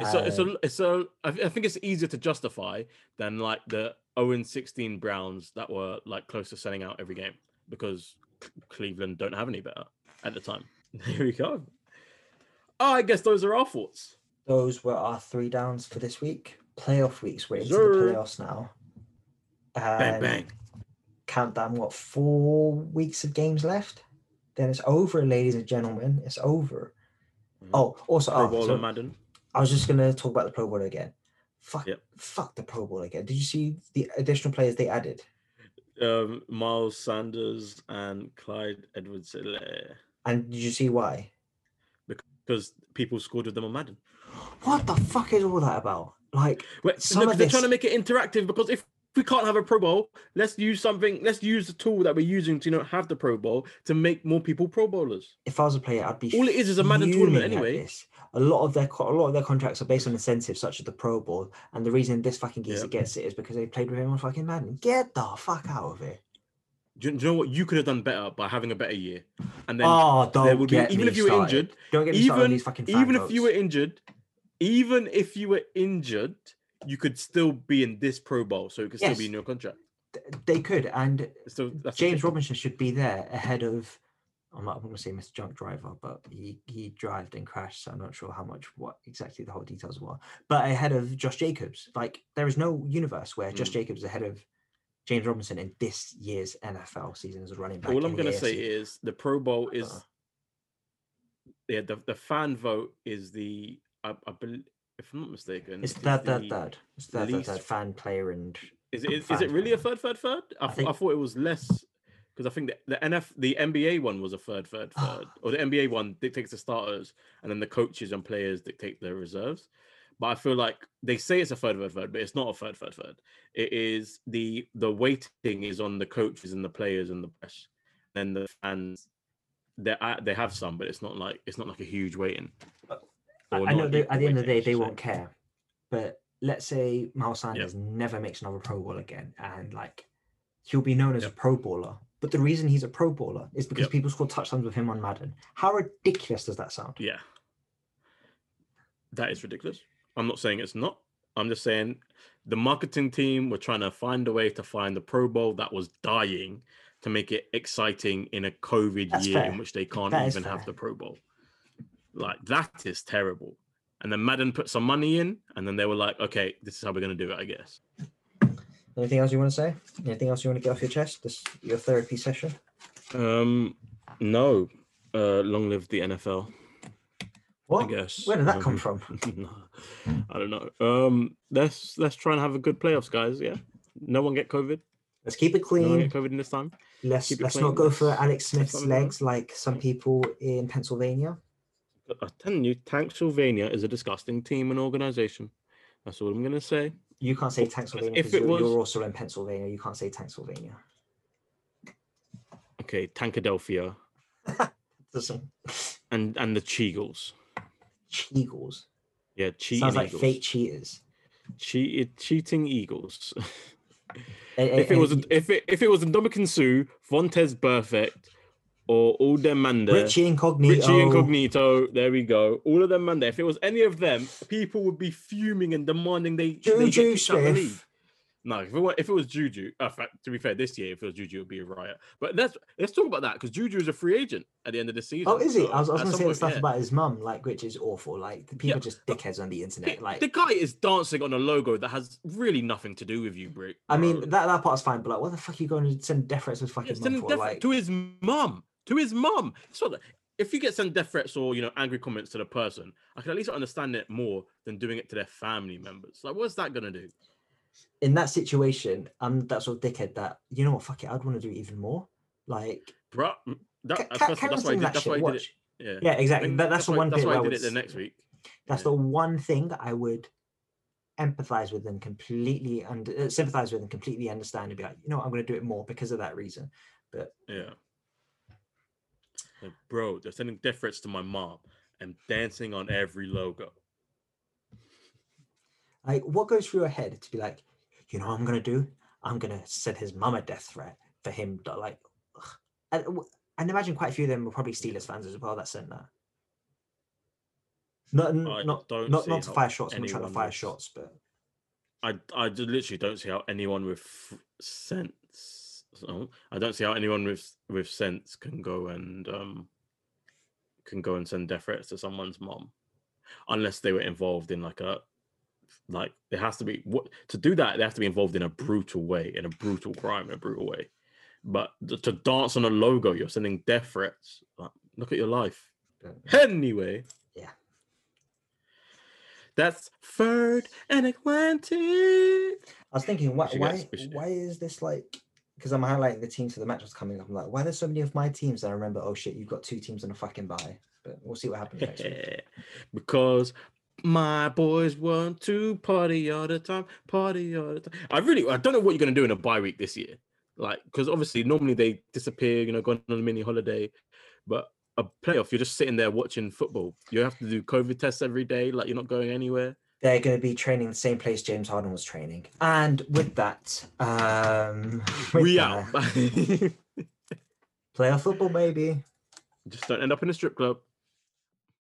It's a, it's Um, a, it's a, I I think it's easier to justify than like the 0 16 Browns that were like close to selling out every game because C- Cleveland don't have any better at the time. [laughs] There we go. Oh, I guess those are our thoughts. those were our three downs for this week. Playoff weeks. We're into Sir. the playoffs now. Bang Um, bang. Countdown. What four weeks of games left? then it's over, ladies and gentlemen. It's over. Mhm. Oh, also, Pro oh, Bowl so and Madden. I was just gonna talk about the Pro Bowl again. Fuck, Yep. fuck the Pro Bowl again. Did you see the additional players they added? Um, Miles Sanders and Clyde Edwards And did you see why? because people scored with them on Madden. What the fuck is all that about? Like, Wait, of they're trying to make it interactive because if we can't have a Pro Bowl, let's use something. Let's use the tool that we're using to you know have the Pro Bowl to make more people Pro Bowlers. if I was a player, I'd be All it is is a Madden tournament anyway. A lot of their a lot of their contracts are based on incentives such as the Pro Bowl, and the reason this fucking geezer Yep. gets it is because they played with him on fucking Madden. Get the fuck out of here! Do you, know what you could have done better by having a better year? And then oh, don't there would be even if you were injured, Don't get me started on even these fucking even if you were injured, even if you were injured, you could still be in this Pro Bowl, so it could still be in your contract. They could, and So that's James. Robinson should be there ahead of. I'm not I'm going to say Mr. Junk Driver, but he he drived and crashed, so I'm not sure how much what exactly the whole details were. But ahead of Josh Jacobs, like there is no universe where Josh Mm. Jacobs is ahead of James Robinson in this year's NFL season as a running back. All I'm gonna say is the Pro Bowl is Uh. yeah the, the fan vote is the I, I believe if I'm not mistaken it's is third, third, the- third. It's third, third, least- third fan player and Is it is, fan it really a third third third? I, I th- I thought it was less because I think the, the NF the NBA one was a third third ah. third or the NBA one dictates the starters and then the coaches and players dictate the reserves. But I feel like they say it's a third third third, but it's not a third third third. It is the the weighting is on the coaches and the players and the press. Then the fans they they have some, but it's not like it's not like a huge weighting. I- Or I know they, at the end of the day they won't care. But let's say Miles Sanders never makes another Pro Bowl again, and like he'll be known as Yep. a Pro Bowler. But the reason he's a Pro Bowler is because Yep. people score touchdowns with him on Madden. How ridiculous does that sound? Yeah. That is ridiculous. I'm not saying it's not. I'm just saying the marketing team were trying to find a way to find the Pro Bowl that was dying to make it exciting in a COVID That's year fair. in which they can't That even have the Pro Bowl. Like that is terrible. And then Madden put some money in, and then they were like, "Okay, this is how we're gonna do it, I guess." Anything else you want to say? Anything else you want to get off your chest? This your therapy session. Um, no. Uh, long live the NFL. What? I guess. Where did that come Um, from? [laughs] I don't know. Um, let's let's try and have a good playoffs, guys. Yeah, no one get COVID. Let's keep it No one clean. get COVID in this time. Let's let's clean. not go for Alex Smith's not move on. legs like some people in Pennsylvania. I'm telling you, Tanksylvania is a disgusting team and organization. That's all I'm gonna say. You can't say Tanksylvania if because it you're, was- you're also in Pennsylvania. You can't say Tanksylvania. Okay, Tankadelphia [laughs] and and the Cheagles. Cheagles. Yeah, cheating Sounds like Eagles. fake cheaters. Cheated, cheating Eagles. [laughs] If it was if it if it was Ndamukong Suh, Vontaze Burfict, or Aldemanda, Richie Incognito. Richie Incognito, there we go. All of them, man. If it was any of them, people would be fuming and demanding they, they Juju kicked out the league. Smith. No, if it, were, if it was Juju, uh, to be fair, this year if it was Juju, it would be a riot. But let's let's talk about that because Juju is a free agent at the end of the season. Oh, is he? so I was, was going to say the stuff yeah. about his mum, like which is awful. Like the people Yeah, just dickheads on the internet. Like the guy is dancing on a logo that has really nothing to do with you, Brick. I mean, that that part's fine, but like, what the fuck are you going to send death threats with fucking mum for? death Like, to his mum. To his mum. So if you get sent death threats or you know angry comments to the person, I can at least understand it more than doing it to their family members. Like, what's that gonna do? in that situation, I'm that sort of dickhead that you know what, fuck it, I'd want to do even more. Like, Bro, that, ca- ca- first of all, carry on that's why I did, that that's why I did it. Yeah. Yeah, I exactly. That, that's the why, one That's why I I did it the next week. That's Yeah. the one thing I would empathize with and completely and uh, sympathize with and completely understand and be like, you know, what, I'm going to do it more because of that reason. But yeah. Like, bro, they're sending death threats to my mom and dancing on every logo. Like, what goes through your head to be like, you know, what I'm going to do. I'm going to send his mum a death threat for him. To, like, and, and imagine quite a few of them were probably Steelers fans as well that sent that. Not, I not, not, not to fire shots. I'm trying to fire shots, but I I literally don't see how anyone with f- sense. So I don't see how anyone with with sense can go and um can go and send death threats to someone's mom, unless they were involved in like a like there has to be what to do that they have to be involved in a brutal way in a brutal crime in a brutal way But to dance on a logo, you're sending death threats. Look at your life. Anyway. Yeah. That's third and Atlantic. I was thinking, why, why, why is this like? Because I'm highlighting the teams for the match was coming up. I'm like, why there's so many of my teams? And I remember, oh shit, you've got two teams on a fucking bye. But we'll see what happens next week. [laughs] because my boys want to party all the time, party all the time. I really, I don't know what you're gonna do in a bye week this year. Like, because obviously normally they disappear, you know, going on a mini holiday, but a playoff, you're just sitting there watching football. You have to do COVID tests every day, like you're not going anywhere. They're going to be training the same place James Harden was training. And with that, um, [laughs] with we out. [laughs] playoff football, baby. Just don't end up in a strip club.